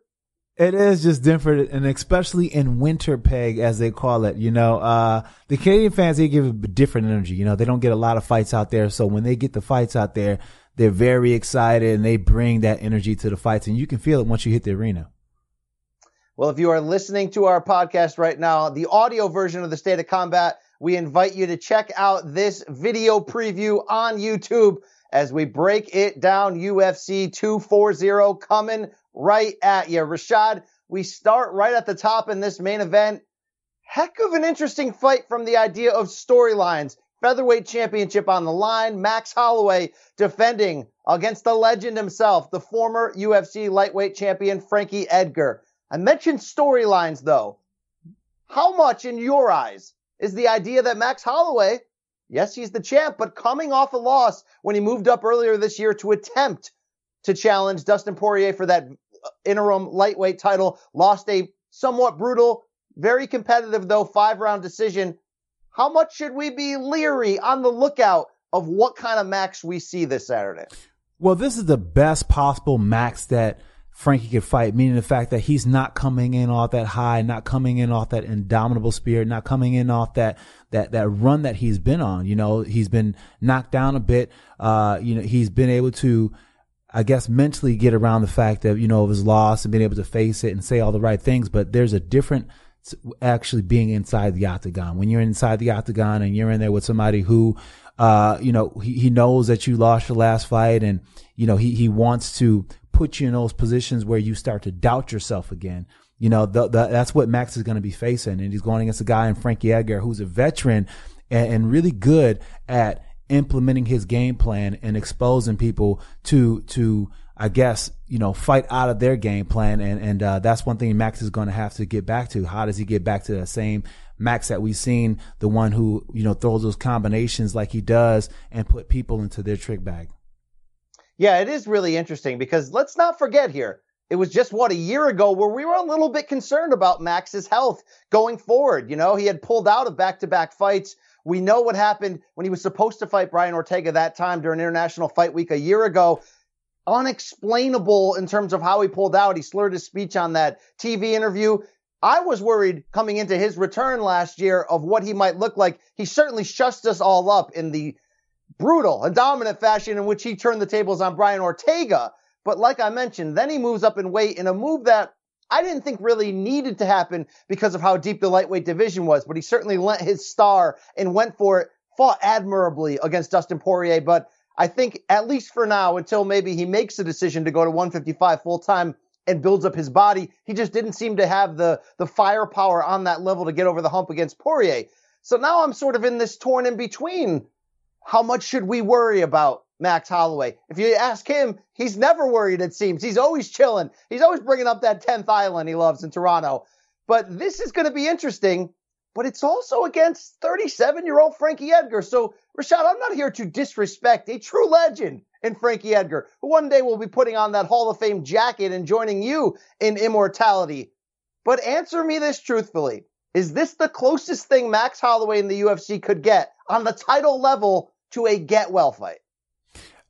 It is just different, and especially in winter peg, as they call it. You know, uh, the Canadian fans, they give a different energy. You know, they don't get a lot of fights out there. So when they get the fights out there, they're very excited and they bring that energy to the fights. And you can feel it once you hit the arena. Well, if you are listening to our podcast right now, the audio version of the State of Combat, we invite you to check out this video preview on YouTube as we break it down. UFC 240 coming right at you. Rashad, we start right at the top in this main event. Heck of an interesting fight from the idea of storylines. Featherweight championship on the line. Max Holloway defending against the legend himself, the former UFC lightweight champion Frankie Edgar. I mentioned storylines though. How much in your eyes is the idea that Max Holloway, yes, he's the champ, but coming off a loss when he moved up earlier this year to attempt to challenge Dustin Poirier for that uh, interim lightweight title, lost a somewhat brutal, very competitive though five round decision. How much should we be leery on the lookout of what kind of Max we see this Saturday? Well, this is the best possible max that Frankie could fight, meaning the fact that he's not coming in off that high, not coming in off that indomitable spirit, not coming in off that that that run that he's been on. You know, he's been knocked down a bit. Uh, you know, he's been able to, I guess, mentally get around the fact that you know of his loss and being able to face it and say all the right things. But there's a different actually being inside the octagon. When you're inside the octagon and you're in there with somebody who, uh, you know, he, he knows that you lost your last fight and, you know, he, he wants to put you in those positions where you start to doubt yourself again. You know, the, the, that's what Max is going to be facing. And he's going against a guy in Frankie Edgar who's a veteran and, and really good at implementing his game plan and exposing people to, to, I guess, you know, fight out of their game plan. And, and, uh, that's one thing Max is going to have to get back to. How does he get back to that same Max that we've seen, the one who, you know, throws those combinations like he does and put people into their trick bag? Yeah, it is really interesting because let's not forget here. It was just what a year ago where we were a little bit concerned about Max's health going forward. You know, he had pulled out of back to back fights. We know what happened when he was supposed to fight Brian Ortega that time during International Fight Week a year ago. Unexplainable in terms of how he pulled out. He slurred his speech on that TV interview. I was worried coming into his return last year of what he might look like. He certainly shushed us all up in the brutal and dominant fashion in which he turned the tables on Brian Ortega. But like I mentioned, then he moves up in weight in a move that I didn't think really needed to happen because of how deep the lightweight division was, but he certainly lent his star and went for it, fought admirably against Dustin Poirier. But I think at least for now, until maybe he makes a decision to go to 155 full time and builds up his body, he just didn't seem to have the, the firepower on that level to get over the hump against Poirier. So now I'm sort of in this torn in between. How much should we worry about Max Holloway? If you ask him, he's never worried, it seems. He's always chilling. He's always bringing up that 10th island he loves in Toronto. But this is going to be interesting but it's also against 37 year old Frankie Edgar. So, Rashad, I'm not here to disrespect a true legend in Frankie Edgar, who one day will be putting on that Hall of Fame jacket and joining you in immortality. But answer me this truthfully. Is this the closest thing Max Holloway in the UFC could get on the title level to a get well fight?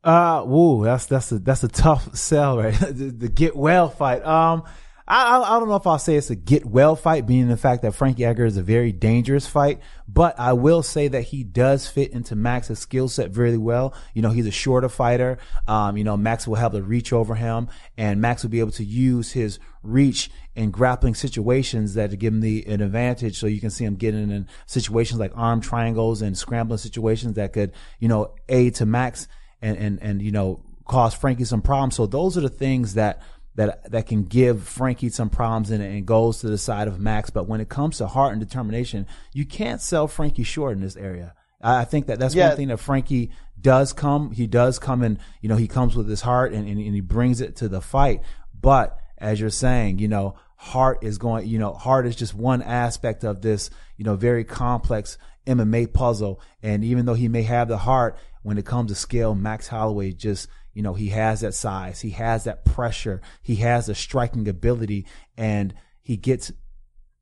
Uh, woo, that's that's a that's a tough sell, right? the, the get well fight. Um, I, I, don't know if I'll say it's a get well fight, being the fact that Frankie Edgar is a very dangerous fight, but I will say that he does fit into Max's skill set very well. You know, he's a shorter fighter. Um, you know, Max will have the reach over him and Max will be able to use his reach in grappling situations that give him the an advantage. So you can see him getting in situations like arm triangles and scrambling situations that could, you know, aid to Max and, and, and, you know, cause Frankie some problems. So those are the things that that that can give Frankie some problems and, and goes to the side of Max. But when it comes to heart and determination, you can't sell Frankie short in this area. I think that that's yeah. one thing that Frankie does come. He does come and you know he comes with his heart and, and, and he brings it to the fight. But as you're saying, you know, heart is going. You know, heart is just one aspect of this. You know, very complex MMA puzzle. And even though he may have the heart, when it comes to scale, Max Holloway just you know, he has that size, he has that pressure, he has a striking ability, and he gets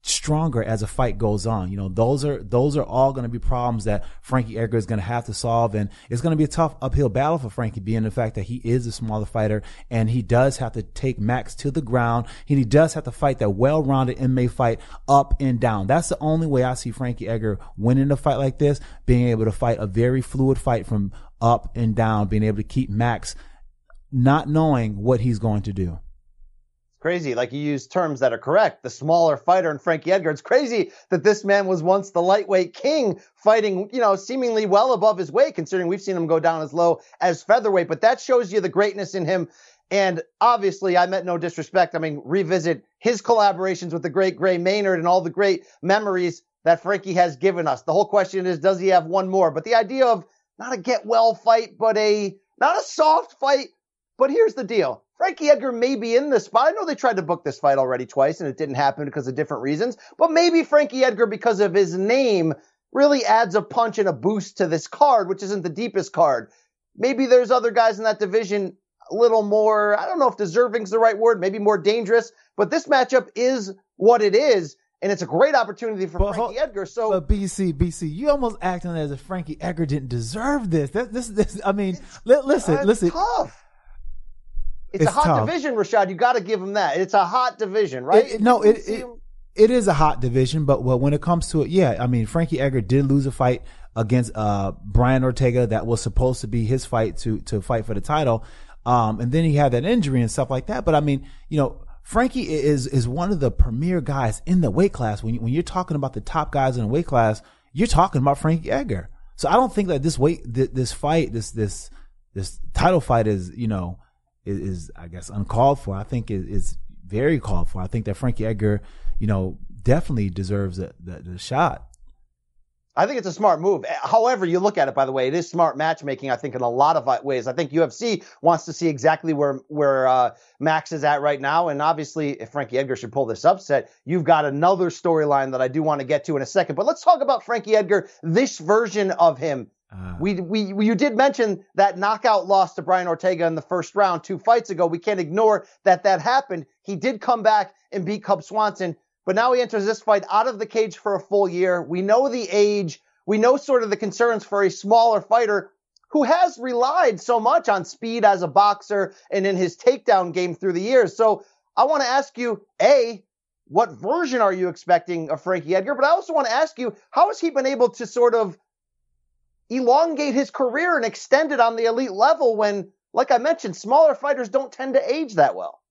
stronger as a fight goes on. You know, those are those are all going to be problems that Frankie Edgar is going to have to solve, and it's going to be a tough uphill battle for Frankie, being the fact that he is a smaller fighter and he does have to take Max to the ground. And he does have to fight that well-rounded MMA fight up and down. That's the only way I see Frankie Edgar winning a fight like this, being able to fight a very fluid fight from up and down, being able to keep Max not knowing what he's going to do. Crazy. Like you use terms that are correct. The smaller fighter and Frankie Edgar. It's crazy that this man was once the lightweight king fighting, you know, seemingly well above his weight, considering we've seen him go down as low as featherweight. But that shows you the greatness in him. And obviously, I meant no disrespect. I mean, revisit his collaborations with the great Gray Maynard and all the great memories that Frankie has given us. The whole question is, does he have one more? But the idea of not a get well fight, but a not a soft fight. But here's the deal. Frankie Edgar may be in this spot. I know they tried to book this fight already twice and it didn't happen because of different reasons, but maybe Frankie Edgar, because of his name, really adds a punch and a boost to this card, which isn't the deepest card. Maybe there's other guys in that division a little more, I don't know if deserving is the right word, maybe more dangerous, but this matchup is what it is and it's a great opportunity for but, Frankie Edgar. So, but BC, BC, you almost acting as if Frankie Edgar didn't deserve this. That, this, this. I mean, li- listen, listen. Tough. It's, it's a hot tough. division, Rashad. You got to give him that. It's a hot division, right? It, no, it, it, it is a hot division, but well, when it comes to it, yeah, I mean, Frankie Edgar did lose a fight against uh, Brian Ortega that was supposed to be his fight to to fight for the title. Um, and then he had that injury and stuff like that. But I mean, you know, Frankie is is one of the premier guys in the weight class. When you, when you're talking about the top guys in the weight class, you're talking about Frankie Edgar. So I don't think that this weight this fight this this this title fight is you know is, is I guess uncalled for. I think is very called for. I think that Frankie Edgar, you know, definitely deserves the, the, the shot. I think it's a smart move. However, you look at it, by the way, it is smart matchmaking. I think in a lot of ways. I think UFC wants to see exactly where where uh, Max is at right now, and obviously, if Frankie Edgar should pull this upset, you've got another storyline that I do want to get to in a second. But let's talk about Frankie Edgar, this version of him. Uh, we, we, you did mention that knockout loss to Brian Ortega in the first round two fights ago. We can't ignore that that happened. He did come back and beat Cub Swanson. But now he enters this fight out of the cage for a full year. We know the age. We know sort of the concerns for a smaller fighter who has relied so much on speed as a boxer and in his takedown game through the years. So I want to ask you, A, what version are you expecting of Frankie Edgar? But I also want to ask you, how has he been able to sort of elongate his career and extend it on the elite level when, like I mentioned, smaller fighters don't tend to age that well.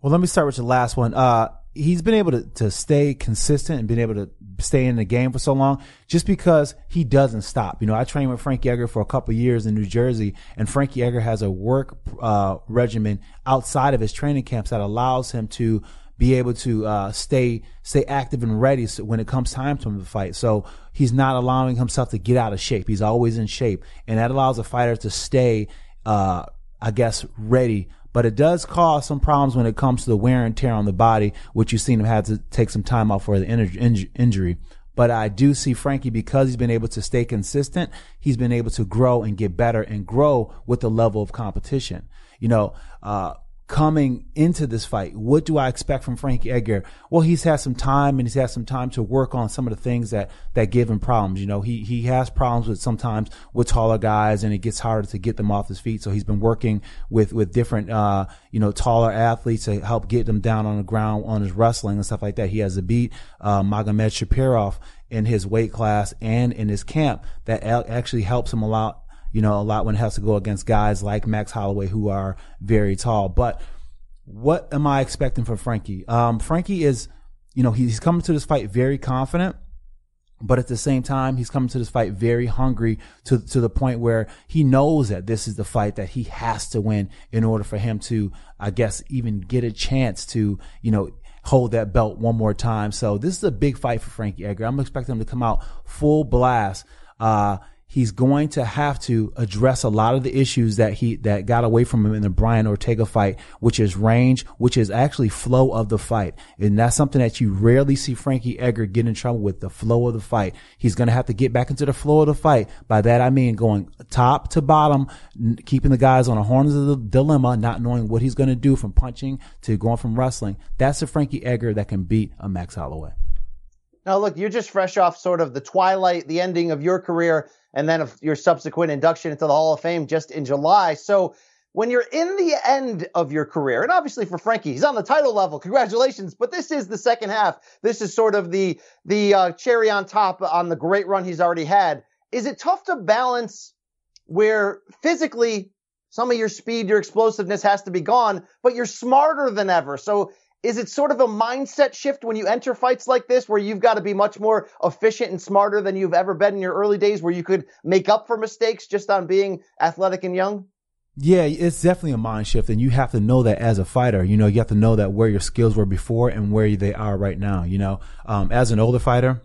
Well, let me start with the last one. Uh, he's been able to, to stay consistent and been able to stay in the game for so long just because he doesn't stop. You know, I trained with Frankie Edgar for a couple years in New Jersey and Frankie Edgar has a work, uh, regimen outside of his training camps that allows him to be able to, uh, stay, stay active and ready when it comes time to him to fight. So he's not allowing himself to get out of shape. He's always in shape and that allows a fighter to stay, uh, I guess ready but it does cause some problems when it comes to the wear and tear on the body, which you've seen him have to take some time off for the injury. But I do see Frankie because he's been able to stay consistent. He's been able to grow and get better and grow with the level of competition. You know, uh, coming into this fight. What do I expect from Frankie Edgar? Well, he's had some time and he's had some time to work on some of the things that, that give him problems. You know, he, he has problems with sometimes with taller guys and it gets harder to get them off his feet. So he's been working with, with different, uh, you know, taller athletes to help get them down on the ground on his wrestling and stuff like that. He has a beat, uh, Magomed Shabirov in his weight class and in his camp that actually helps him a lot you know, a lot when it has to go against guys like Max Holloway who are very tall. But what am I expecting from Frankie? Um, Frankie is, you know, he's coming to this fight very confident. But at the same time, he's coming to this fight very hungry to, to the point where he knows that this is the fight that he has to win in order for him to, I guess, even get a chance to, you know, hold that belt one more time. So this is a big fight for Frankie Edgar. I'm expecting him to come out full blast. Uh, he's going to have to address a lot of the issues that he that got away from him in the Brian Ortega fight, which is range, which is actually flow of the fight. And that's something that you rarely see Frankie Edgar get in trouble with the flow of the fight. He's going to have to get back into the flow of the fight. By that I mean going top to bottom, keeping the guys on the horns of the dilemma, not knowing what he's going to do from punching to going from wrestling. That's the Frankie Edgar that can beat a Max Holloway. Now, look, you're just fresh off sort of the twilight, the ending of your career and then your subsequent induction into the Hall of Fame just in July. So when you're in the end of your career, and obviously for Frankie, he's on the title level. Congratulations. But this is the second half. This is sort of the, the uh, cherry on top on the great run he's already had. Is it tough to balance where physically some of your speed, your explosiveness has to be gone, but you're smarter than ever. So is it sort of a mindset shift when you enter fights like this where you've got to be much more efficient and smarter than you've ever been in your early days where you could make up for mistakes just on being athletic and young? Yeah, it's definitely a mind shift and you have to know that as a fighter, you know, you have to know that where your skills were before and where they are right now, you know. Um, as an older fighter,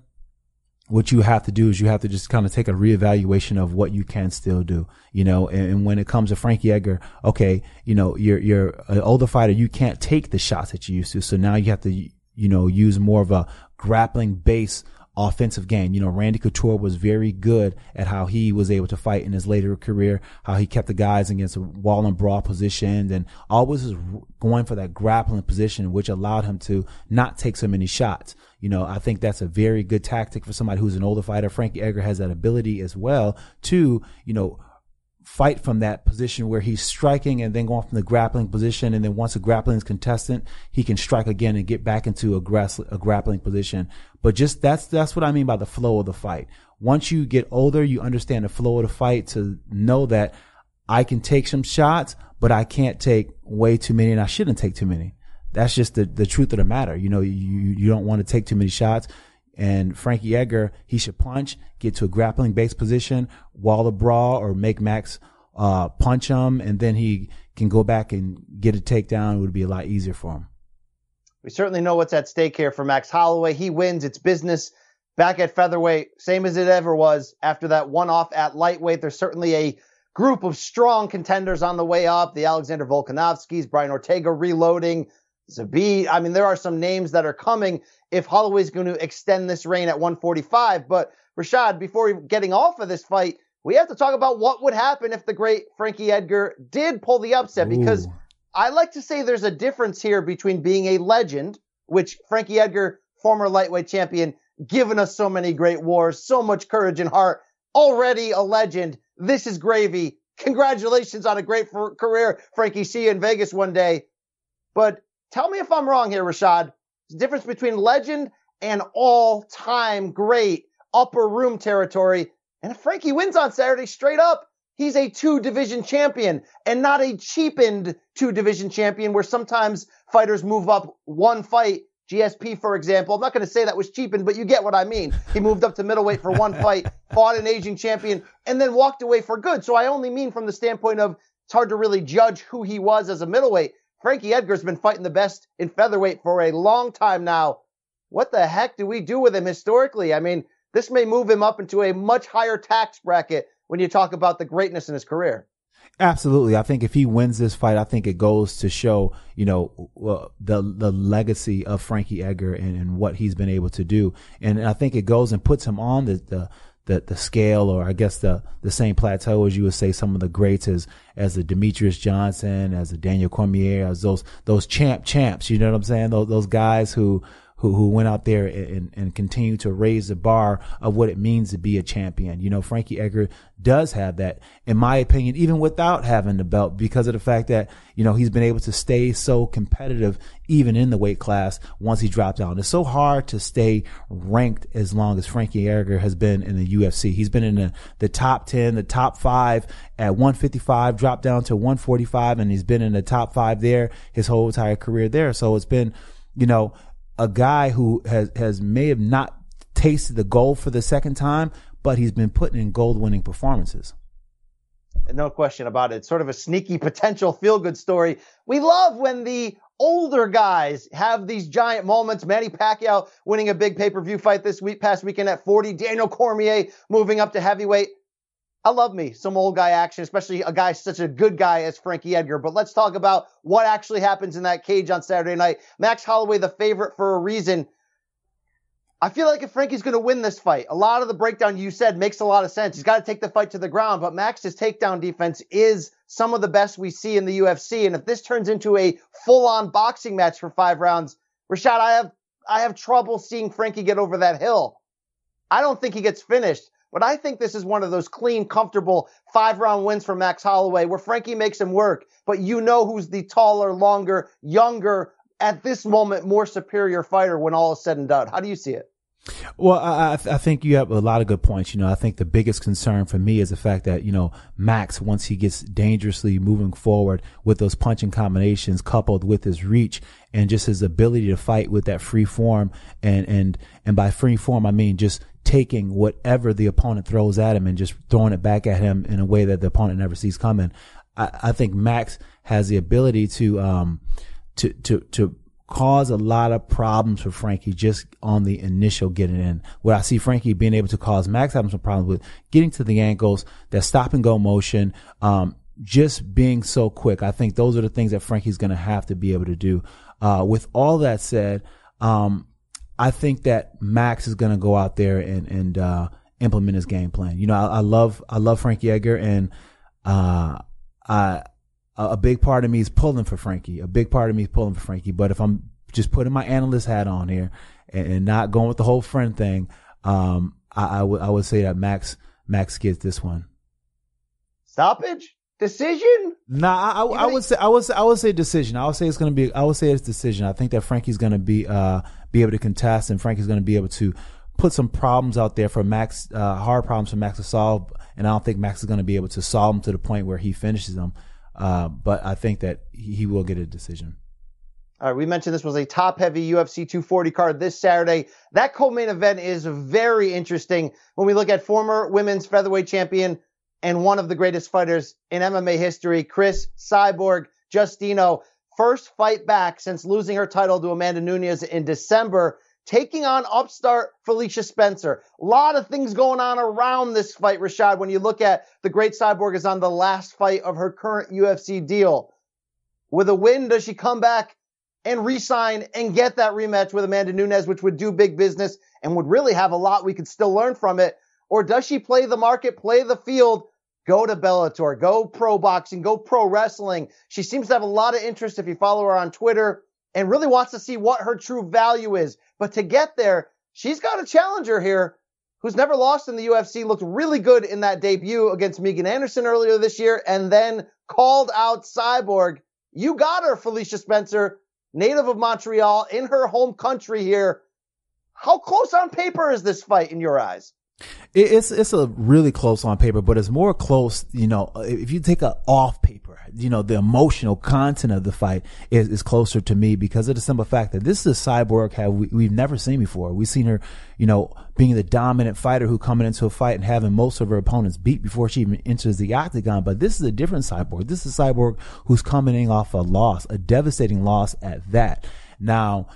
what you have to do is you have to just kind of take a reevaluation of what you can still do, you know, and, and, when it comes to Frankie Edgar, okay, you know, you're, you're an older fighter. You can't take the shots that you used to. So now you have to, you know, use more of a grappling base offensive game. You know, Randy Couture was very good at how he was able to fight in his later career, how he kept the guys against a wall and brawl position and always was going for that grappling position, which allowed him to not take so many shots. You know, I think that's a very good tactic for somebody who's an older fighter. Frankie Edgar has that ability as well to, you know, fight from that position where he's striking and then going from the grappling position. And then once a grappling is contestant, he can strike again and get back into a, grass, a grappling position. But just that's, that's what I mean by the flow of the fight. Once you get older, you understand the flow of the fight to know that I can take some shots, but I can't take way too many and I shouldn't take too many that's just the, the truth of the matter. You know, you, you don't want to take too many shots. And Frankie Edgar, he should punch, get to a grappling base position, wall the brawl, or make Max uh, punch him, and then he can go back and get a takedown. It would be a lot easier for him. We certainly know what's at stake here for Max Holloway. He wins. It's business back at featherweight, same as it ever was after that one off at lightweight. There's certainly a group of strong contenders on the way up. The Alexander Volkanovskis, Brian Ortega reloading, Zabit. I mean, there are some names that are coming if Holloway's going to extend this reign at 145. But Rashad, before getting off of this fight, we have to talk about what would happen if the great Frankie Edgar did pull the upset Ooh. because I like to say there's a difference here between being a legend, which Frankie Edgar, former lightweight champion, given us so many great wars, so much courage and heart, already a legend. This is gravy. Congratulations on a great career, Frankie. See you in Vegas one day. But Tell me if I'm wrong here, Rashad. The difference between legend and all time great upper room territory. And if Frankie wins on Saturday straight up, he's a two division champion and not a cheapened two division champion where sometimes fighters move up one fight. GSP, for example, I'm not going to say that was cheapened, but you get what I mean. He moved up to middleweight for one fight, fought an Asian champion, and then walked away for good. So I only mean from the standpoint of it's hard to really judge who he was as a middleweight. Frankie Edgar's been fighting the best in featherweight for a long time now. What the heck do we do with him historically? I mean, this may move him up into a much higher tax bracket when you talk about the greatness in his career. Absolutely. I think if he wins this fight, I think it goes to show, you know, uh, the the legacy of Frankie Edgar and, and what he's been able to do. And I think it goes and puts him on the, the the, the scale or I guess the, the same plateau as you would say some of the greats as, as the Demetrious Johnson, as the Daniel Cormier, as those, those champ champs, you know what I'm saying? Those, those guys who, who, who went out there and, and continue to raise the bar of what it means to be a champion. You know, Frankie Edgar does have that, in my opinion, even without having the belt because of the fact that, you know, he's been able to stay so competitive even in the weight class once he dropped down. It's so hard to stay ranked as long as Frankie Edgar has been in the UFC. He's been in the, the top 10, the top five at 155, dropped down to 145, and he's been in the top five there his whole entire career there. So it's been, you know, a guy who has, has may have not tasted the gold for the second time, but he's been putting in gold winning performances. No question about it. It's sort of a sneaky potential feel good story. We love when the older guys have these giant moments. Manny Pacquiao winning a big pay per view fight this week, past weekend at 40. Daniel Cormier moving up to heavyweight. I love me some old guy action, especially a guy such a good guy as Frankie Edgar. But let's talk about what actually happens in that cage on Saturday night. Max Holloway, the favorite for a reason. I feel like if Frankie's going to win this fight, a lot of the breakdown you said makes a lot of sense. He's got to take the fight to the ground, but Max's takedown defense is some of the best we see in the UFC. And if this turns into a full-on boxing match for five rounds, Rashad, I have I have trouble seeing Frankie get over that hill. I don't think he gets finished. But I think this is one of those clean, comfortable five round wins for Max Holloway where Frankie makes him work, but you know who's the taller, longer, younger, at this moment, more superior fighter when all is said and done. How do you see it? Well, I, I think you have a lot of good points. You know, I think the biggest concern for me is the fact that, you know, Max, once he gets dangerously moving forward with those punching combinations coupled with his reach and just his ability to fight with that free form and, and, and by free form, I mean just taking whatever the opponent throws at him and just throwing it back at him in a way that the opponent never sees coming. I, I think Max has the ability to, um, to, to, to cause a lot of problems for Frankie just on the initial getting in. What I see Frankie being able to cause Max having some problems with getting to the ankles, that stop and go motion, um, just being so quick. I think those are the things that Frankie's going to have to be able to do. Uh, with all that said, um, I think that Max is going to go out there and, and, uh, implement his game plan. You know, I, I love, I love Frankie Edgar and, uh, I, a big part of me is pulling for Frankie. A big part of me is pulling for Frankie. But if I'm just putting my analyst hat on here and, and not going with the whole friend thing, um, I, I would I would say that Max Max gets this one. Stoppage decision? Nah, I, I, I would say I would say I would say decision. I would say it's going to be. I would say it's decision. I think that Frankie's going to be uh be able to contest, and Frankie's going to be able to put some problems out there for Max, uh, hard problems for Max to solve. And I don't think Max is going to be able to solve them to the point where he finishes them. Uh, but I think that he will get a decision. All right, we mentioned this was a top heavy UFC 240 card this Saturday. That co-main event is very interesting when we look at former women's featherweight champion and one of the greatest fighters in MMA history, Cris Cyborg Justino. First fight back since losing her title to Amanda Nunes in December taking on upstart Felicia Spencer. A lot of things going on around this fight, Rashad, when you look at the great cyborg is on the last fight of her current UFC deal. With a win, does she come back and re-sign and get that rematch with Amanda Nunes, which would do big business and would really have a lot we could still learn from it? Or does she play the market, play the field, go to Bellator, go pro boxing, go pro wrestling? She seems to have a lot of interest if you follow her on Twitter and really wants to see what her true value is. But to get there, she's got a challenger here who's never lost in the UFC, looked really good in that debut against Megan Anderson earlier this year, and then called out Cyborg. You got her, Felicia Spencer, native of Montreal, in her home country here. How close on paper is this fight in your eyes? It, it's it's a really close on paper, but it's more close. You know, if you take a off paper, you know, the emotional content of the fight is, is closer to me because of the simple fact that this is a cyborg have we, we've never seen before. We've seen her, you know, being the dominant fighter who coming into a fight and having most of her opponents beat before she even enters the octagon. But this is a different cyborg. This is a cyborg who's coming in off a loss, a devastating loss at that. Now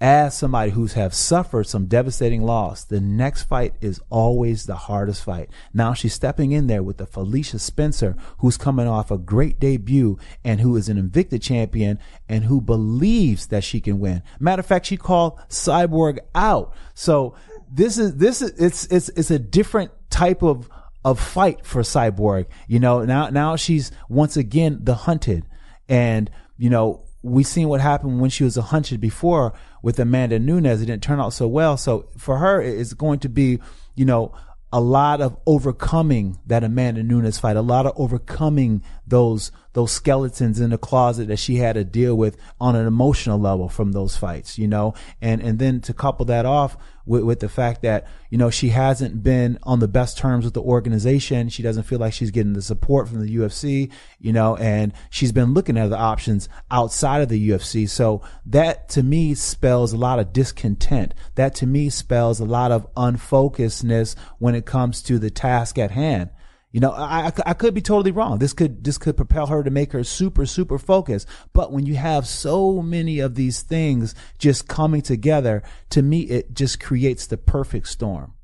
as somebody who's have suffered some devastating loss, the next fight is always the hardest fight. Now she's stepping in there with the Felicia Spencer, who's coming off a great debut and who is an Invicta champion and who believes that she can win. Matter of fact, she called Cyborg out. So this is, this is, it's, it's, it's a different type of, of fight for Cyborg. You know, now, now she's once again the hunted and, you know, we seen what happened when she was a hunted before with Amanda Nunes. It didn't turn out so well. So for her, it's going to be, you know, a lot of overcoming that Amanda Nunes fight, a lot of overcoming those those skeletons in the closet that she had to deal with on an emotional level from those fights, you know, and and then to couple that off with, with the fact that you know she hasn't been on the best terms with the organization, she doesn't feel like she's getting the support from the UFC, you know, and she's been looking at the options outside of the UFC. So that to me spells a lot of discontent. That to me spells a lot of unfocusedness when it comes to the task at hand. You know, I, I could be totally wrong. This could this could propel her to make her super super focused. But when you have so many of these things just coming together, to me, it just creates the perfect storm.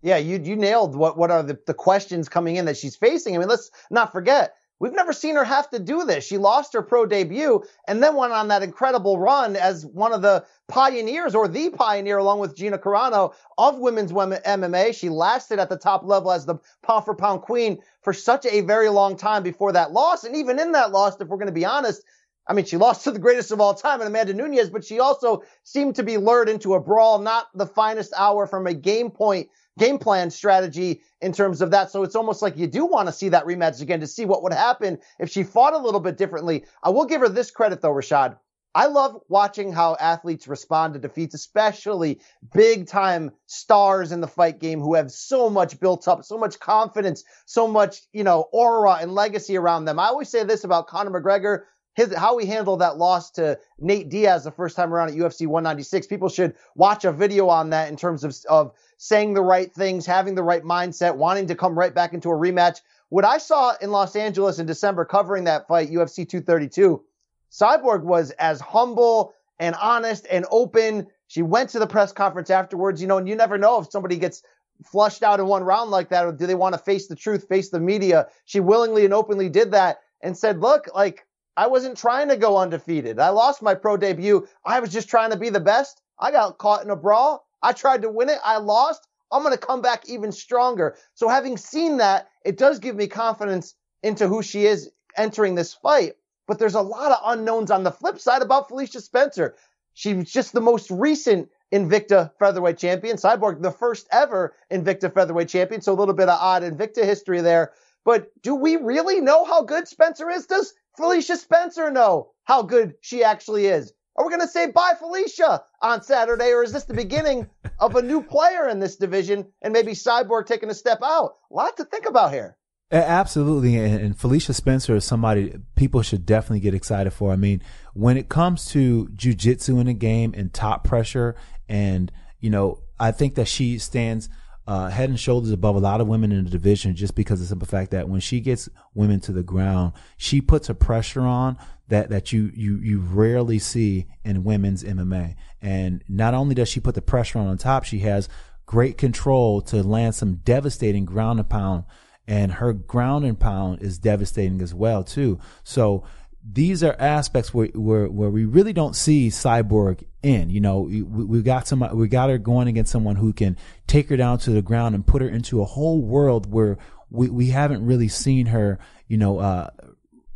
Yeah, you you nailed what what are the, the questions coming in that she's facing. I mean, let's not forget We've never seen her have to do this. She lost her pro debut and then went on that incredible run as one of the pioneers or the pioneer along with Gina Carano of women's MMA. She lasted at the top level as the pound for pound queen for such a very long time before that loss. And even in that loss, if we're going to be honest, I mean, she lost to the greatest of all time, and Amanda Nunes, but she also seemed to be lured into a brawl, not the finest hour from a game point game plan strategy in terms of that. So it's almost like you do want to see that rematch again to see what would happen if she fought a little bit differently. I will give her this credit though, Rashad. I love watching how athletes respond to defeats, especially big time stars in the fight game who have so much built up, so much confidence, so much, you know, aura and legacy around them. I always say this about Conor McGregor his how he handled that loss to Nate Diaz the first time around at UFC 196. People should watch a video on that in terms of of saying the right things, having the right mindset, wanting to come right back into a rematch. What I saw in Los Angeles in December covering that fight, UFC 232, Cyborg was as humble and honest and open. She went to the press conference afterwards, you know, and you never know if somebody gets flushed out in one round like that or do they want to face the truth, face the media. She willingly and openly did that and said, look, like I wasn't trying to go undefeated. I lost my pro debut. I was just trying to be the best. I got caught in a brawl. I tried to win it. I lost. I'm going to come back even stronger. So having seen that, it does give me confidence into who she is entering this fight. But there's a lot of unknowns on the flip side about Felicia Spencer. She was just the most recent Invicta featherweight champion. Cyborg, the first ever Invicta featherweight champion. So a little bit of odd Invicta history there. But do we really know how good Spencer is? Does Felicia Spencer know how good she actually is? Are we going to say bye, Felicia, on Saturday, or is this the beginning of a new player in this division and maybe Cyborg taking a step out? A lot to think about here. Absolutely. And Felicia Spencer is somebody people should definitely get excited for. I mean, when it comes to jujitsu in the game and top pressure, and, you know, I think that she stands uh, head and shoulders above a lot of women in the division just because of the simple fact that when she gets women to the ground, she puts a pressure on that, that you, you, you rarely see in women's MMA. And not only does she put the pressure on on top, she has great control to land some devastating ground and pound. And her ground and pound is devastating as well, too. So these are aspects where, where, where we really don't see Cyborg in. You know, we, we got some, we got her going against someone who can take her down to the ground and put her into a whole world where we, we haven't really seen her, you know, uh,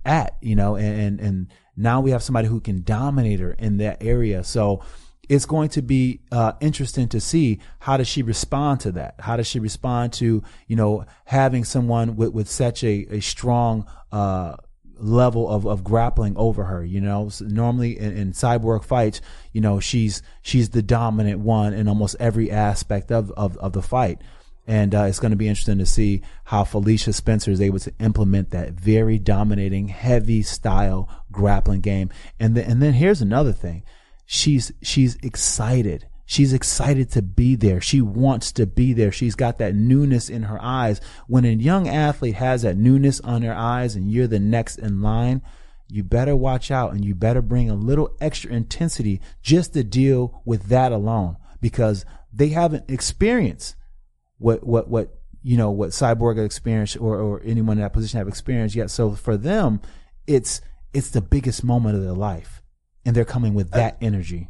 at, you know, and, and now we have somebody who can dominate her in that area. So it's going to be uh, interesting to see how does she respond to that? How does she respond to, you know, having someone with, with such a, a strong, uh, level of, of grappling over her. You know, so normally in, in, cyborg fights, you know, she's she's the dominant one in almost every aspect of, of, of the fight. And uh, it's going to be interesting to see how Felicia Spencer is able to implement that very dominating, heavy style grappling game. And then, and then here's another thing. She's, she's excited. She's excited to be there. She wants to be there. She's got that newness in her eyes. When a young athlete has that newness on their eyes and you're the next in line, you better watch out and you better bring a little extra intensity just to deal with that alone because they haven't experienced what what what you know what cyborg experienced or or anyone in that position have experienced yet. So for them, it's it's the biggest moment of their life, and they're coming with uh, that energy.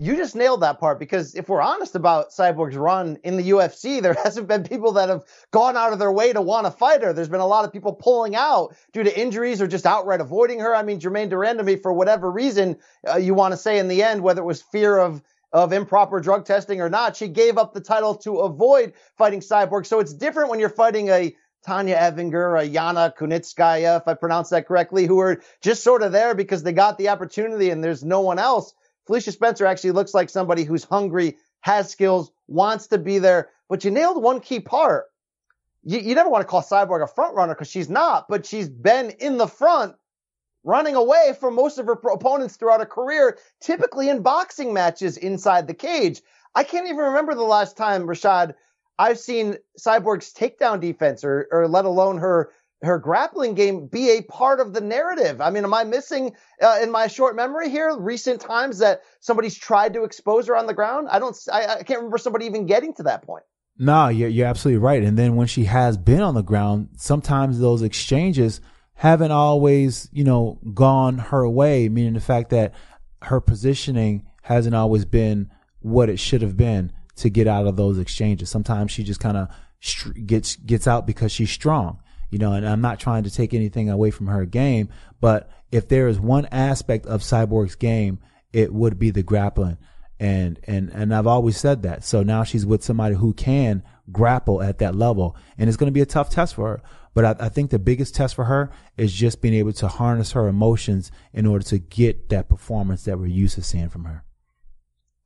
You just nailed that part because if we're honest about Cyborg's run in the UFC, there hasn't been people that have gone out of their way to want to fight her. There's been a lot of people pulling out due to injuries or just outright avoiding her. I mean, Germaine de Randamie, for whatever reason uh, you want to say in the end, whether it was fear of of improper drug testing or not. She gave up the title to avoid fighting Cyborg. So it's different when you're fighting a Tonya Evinger, a Yana Kunitskaya, if I pronounce that correctly, who are just sort of there because they got the opportunity and there's no one else. Felicia Spencer actually looks like somebody who's hungry, has skills, wants to be there. But you nailed one key part. You, you never want to call Cyborg a front runner because she's not, but she's been in the front running away from most of her opponents throughout her career, typically in boxing matches inside the cage. I can't even remember the last time, Rashad, I've seen Cyborg's takedown defense or, or let alone her her grappling game be a part of the narrative. I mean, am I missing uh, in my short memory here recent times that somebody's tried to expose her on the ground? I don't, I, I can't remember somebody even getting to that point. No, you're, you're absolutely right. And then when she has been on the ground, sometimes those exchanges haven't always, you know, gone her way, meaning the fact that her positioning hasn't always been what it should have been to get out of those exchanges. Sometimes she just kind of gets gets out because she's strong, you know. And I'm not trying to take anything away from her game, but if there is one aspect of Cyborg's game, it would be the grappling. And and and I've always said that. So now she's with somebody who can grapple at that level, and it's going to be a tough test for her. But I, I, think the biggest test for her is just being able to harness her emotions in order to get that performance that we're used to seeing from her.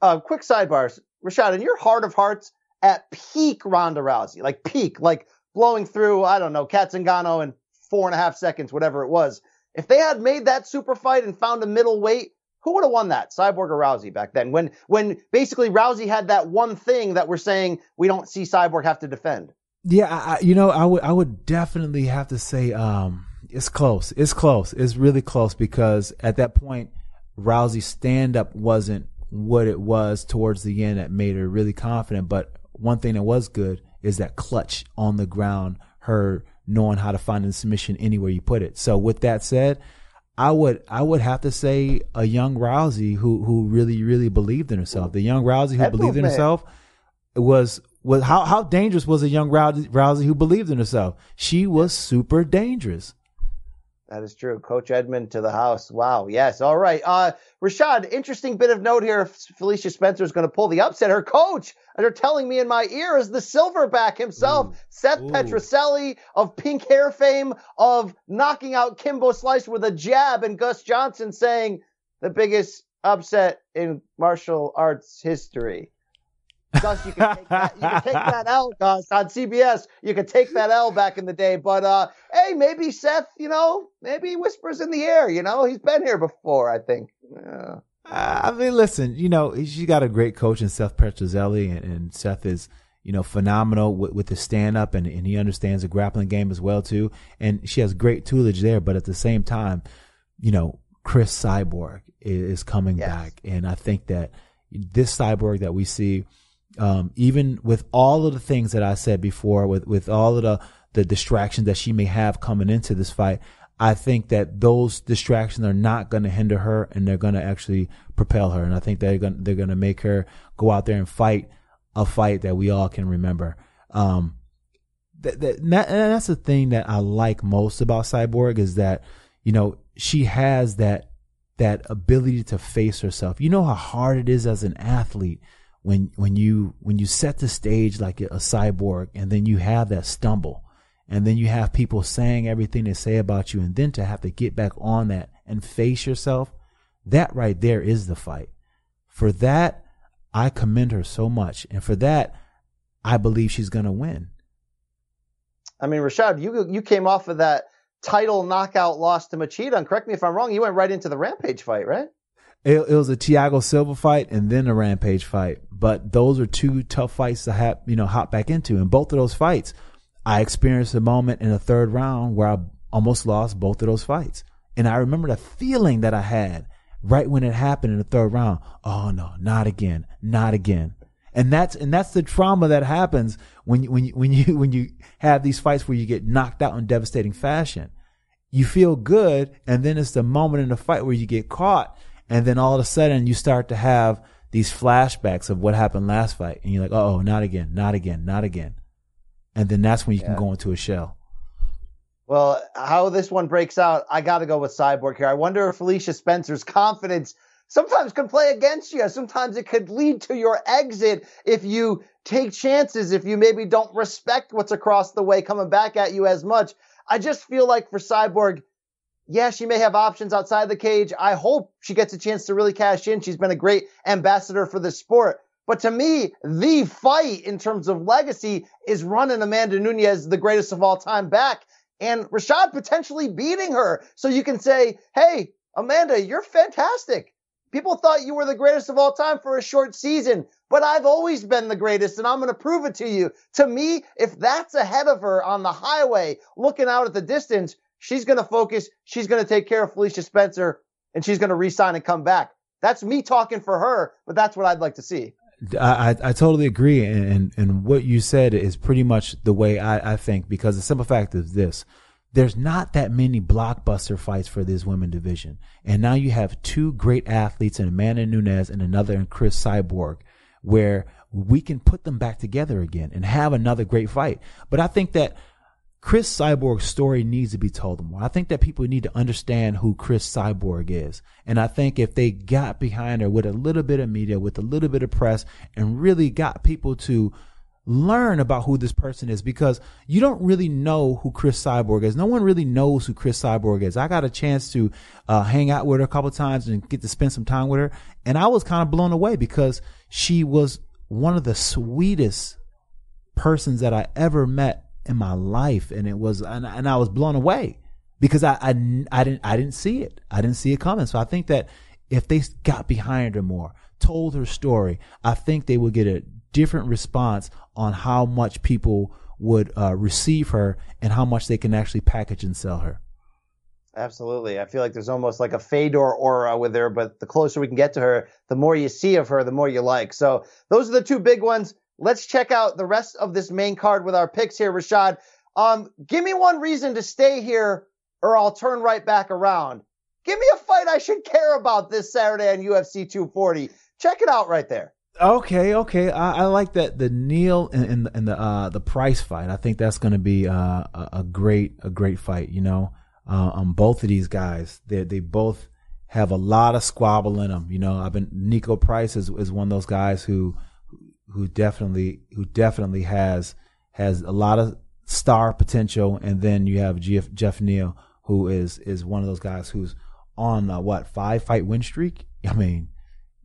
Uh, quick sidebars, Rashad, in your heart of hearts, at peak Ronda Rousey, like peak, like blowing through, I don't know, Cat Zingano in four and a half seconds, whatever it was. If they had made that super fight and found a middle weight, who would have won that, Cyborg or Rousey back then? When when basically Rousey had that one thing that we're saying we don't see Cyborg have to defend. Yeah, I, you know, I would I would definitely have to say um, it's close. It's close. It's really close because at that point, Rousey's stand up wasn't what it was towards the end that made her really confident. But one thing that was good is that clutch on the ground, her knowing how to find a submission anywhere you put it. So with that said, I would I would have to say a young Rousey who who really really believed in herself. The young Rousey who believed in herself was was how how dangerous was a young Rousey, Rousey who believed in herself? She was super dangerous. That is true. Coach Edmond to the house. Wow. Yes. All right. Uh, Rashad, interesting bit of note here. Felicia Spencer is going to pull the upset. Her coach, they're telling me in my ear, is the silverback himself, Ooh. Seth Ooh. Petruzelli of pink hair fame, of knocking out Kimbo Slice with a jab, and Gus Johnson saying the biggest upset in martial arts history. Gus, you can take that. You can take that L, Gus, on CBS. You could take that L back in the day. But uh, hey, maybe Seth, you know, maybe he whispers in the air. You know, he's been here before. I think. Yeah. Uh, I mean, listen, you know, she got a great coach in Seth Petruzelli, and, and Seth is, you know, phenomenal with, with his stand up, and, and he understands the grappling game as well too. And she has great tutelage there, but at the same time, you know, Cris Cyborg is, is coming yes. back, and I think that this Cyborg that we see um, even with all of the things that I said before, with with all of the the distractions that she may have coming into this fight, I think that those distractions are not going to hinder her, and they're going to actually propel her. And I think they're going they're going to make her go out there and fight a fight that we all can remember. Um, that, that, and that's the thing that I like most about Cyborg is that you know she has that that ability to face herself. You know how hard it is as an athlete when when you when you set the stage like a, cyborg and then you have that stumble and then you have people saying everything they say about you and then to have to get back on that and face yourself that right there is the fight for that i commend her so much and for that I believe she's going to win. I mean, Rashad, you you came off of that title knockout loss to Machida, and correct me if I'm wrong, you went right into the Rampage fight, right? It, it was a Thiago Silva fight and then a Rampage fight, but those are two tough fights to have, you know, hop back into. And both of those fights, I experienced a moment in the third round where I almost lost both of those fights. And I remember the feeling that I had right when it happened in the third round. Oh no, not again, not again. And that's and that's the trauma that happens when when you, when you when you have these fights where you get knocked out in devastating fashion. You feel good, and then it's the moment in the fight where you get caught, and then all of a sudden you start to have these flashbacks of what happened last fight, and you're like, oh, not again, not again, not again, and then that's when you yeah. can go into a shell. Well, how this one breaks out, I got to go with Cyborg here. I wonder if Felicia Spencer's confidence sometimes can play against you. Sometimes it could lead to your exit if you take chances, if you maybe don't respect what's across the way coming back at you as much. I just feel like for Cyborg, yeah, she may have options outside the cage. I hope she gets a chance to really cash in. She's been a great ambassador for the sport. But to me, the fight in terms of legacy is running Amanda Nunes, the greatest of all time, back and Rashad potentially beating her. So you can say, Hey, Amanda, you're fantastic. People thought you were the greatest of all time for a short season, but I've always been the greatest and I'm going to prove it to you. To me, if that's ahead of her on the highway, looking out at the distance, she's going to focus. She's going to take care of Felicia Spencer and she's going to resign and come back. That's me talking for her, but that's what I'd like to see. I, I totally agree. And, and, and, what you said is pretty much the way I, I think, because the simple fact is this there's not that many blockbuster fights for this women division. And now you have two great athletes in Amanda Nunes and another in Cris Cyborg where we can put them back together again and have another great fight. But I think that Cris Cyborg's story needs to be told more. I think that people need to understand who Cris Cyborg is. And I think if they got behind her with a little bit of media, with a little bit of press, and really got people to learn about who this person is because you don't really know who Cris Cyborg is. No one really knows who Cris Cyborg is. I got a chance to uh, hang out with her a couple times and get to spend some time with her, and I was kind of blown away because she was one of the sweetest persons that I ever met in my life, and it was and, and I was blown away because I, I I didn't I didn't see it. I didn't see it coming. So I think that if they got behind her more, told her story, I think they would get a different response on how much people would uh, receive her and how much they can actually package and sell her. Absolutely. I feel like there's almost like a Fedor aura with her, but the closer we can get to her, the more you see of her, the more you like. So those are the two big ones. Let's check out the rest of this main card with our picks here, Rashad. Um, give me one reason to stay here or I'll turn right back around. Give me a fight I should care about this Saturday on UFC 240. Check it out right there. Okay, okay. I, I, like that the Neal and, and, and the uh, the Price fight. I think that's going to be uh, a, a, great a great fight. You know, uh, on both of these guys, they they both have a lot of squabble in them. You know, I've been Niko Price is is one of those guys who who definitely who definitely has has a lot of star potential, and then you have Jeff, Geoff Neal, who is is one of those guys who's on a, what five fight win streak. I mean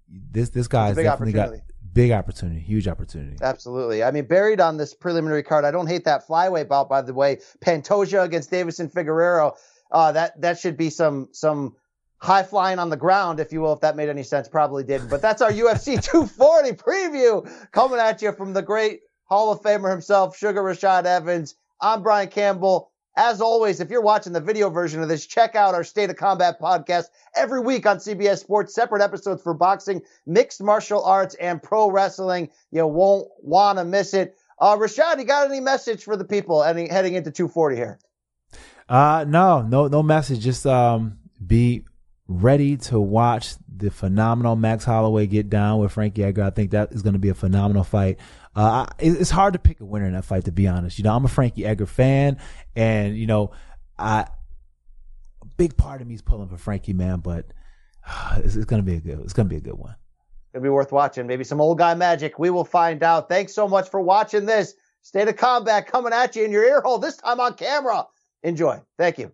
this this guy's definitely got big opportunity, huge opportunity. Absolutely. I mean, buried on this preliminary card, I don't hate that flyweight bout. By the way, Pantoja against Deiveson Figueiredo. Uh, that that should be some some high flying on the ground, if you will, if that made any sense. Probably didn't. But that's our UFC 240 preview coming at you from the great Hall of Famer himself, Suga Rashad Evans. I'm Brian Campbell. As always, if you're watching the video version of this, check out our State of Combat podcast every week on CBS Sports, separate episodes for boxing, mixed martial arts, and pro wrestling. You won't want to miss it. Uh, Rashad, you got any message for the people heading, heading into 240 here? Uh, no, no, no message. Just, um, be ready to watch the phenomenal Max Holloway get down with Frankie Edgar. I think that is going to be a phenomenal fight. Uh, it's hard to pick a winner in that fight, to be honest. You know, I'm a Frankie Edgar fan, and you know, I a big part of me is pulling for Frankie, man. But uh, it's, it's, gonna be a good. It's gonna be a good one. It'll be worth watching. Maybe some old guy magic. We will find out. Thanks so much for watching this State of Combat coming at you in your ear hole. This time on camera. Enjoy. Thank you.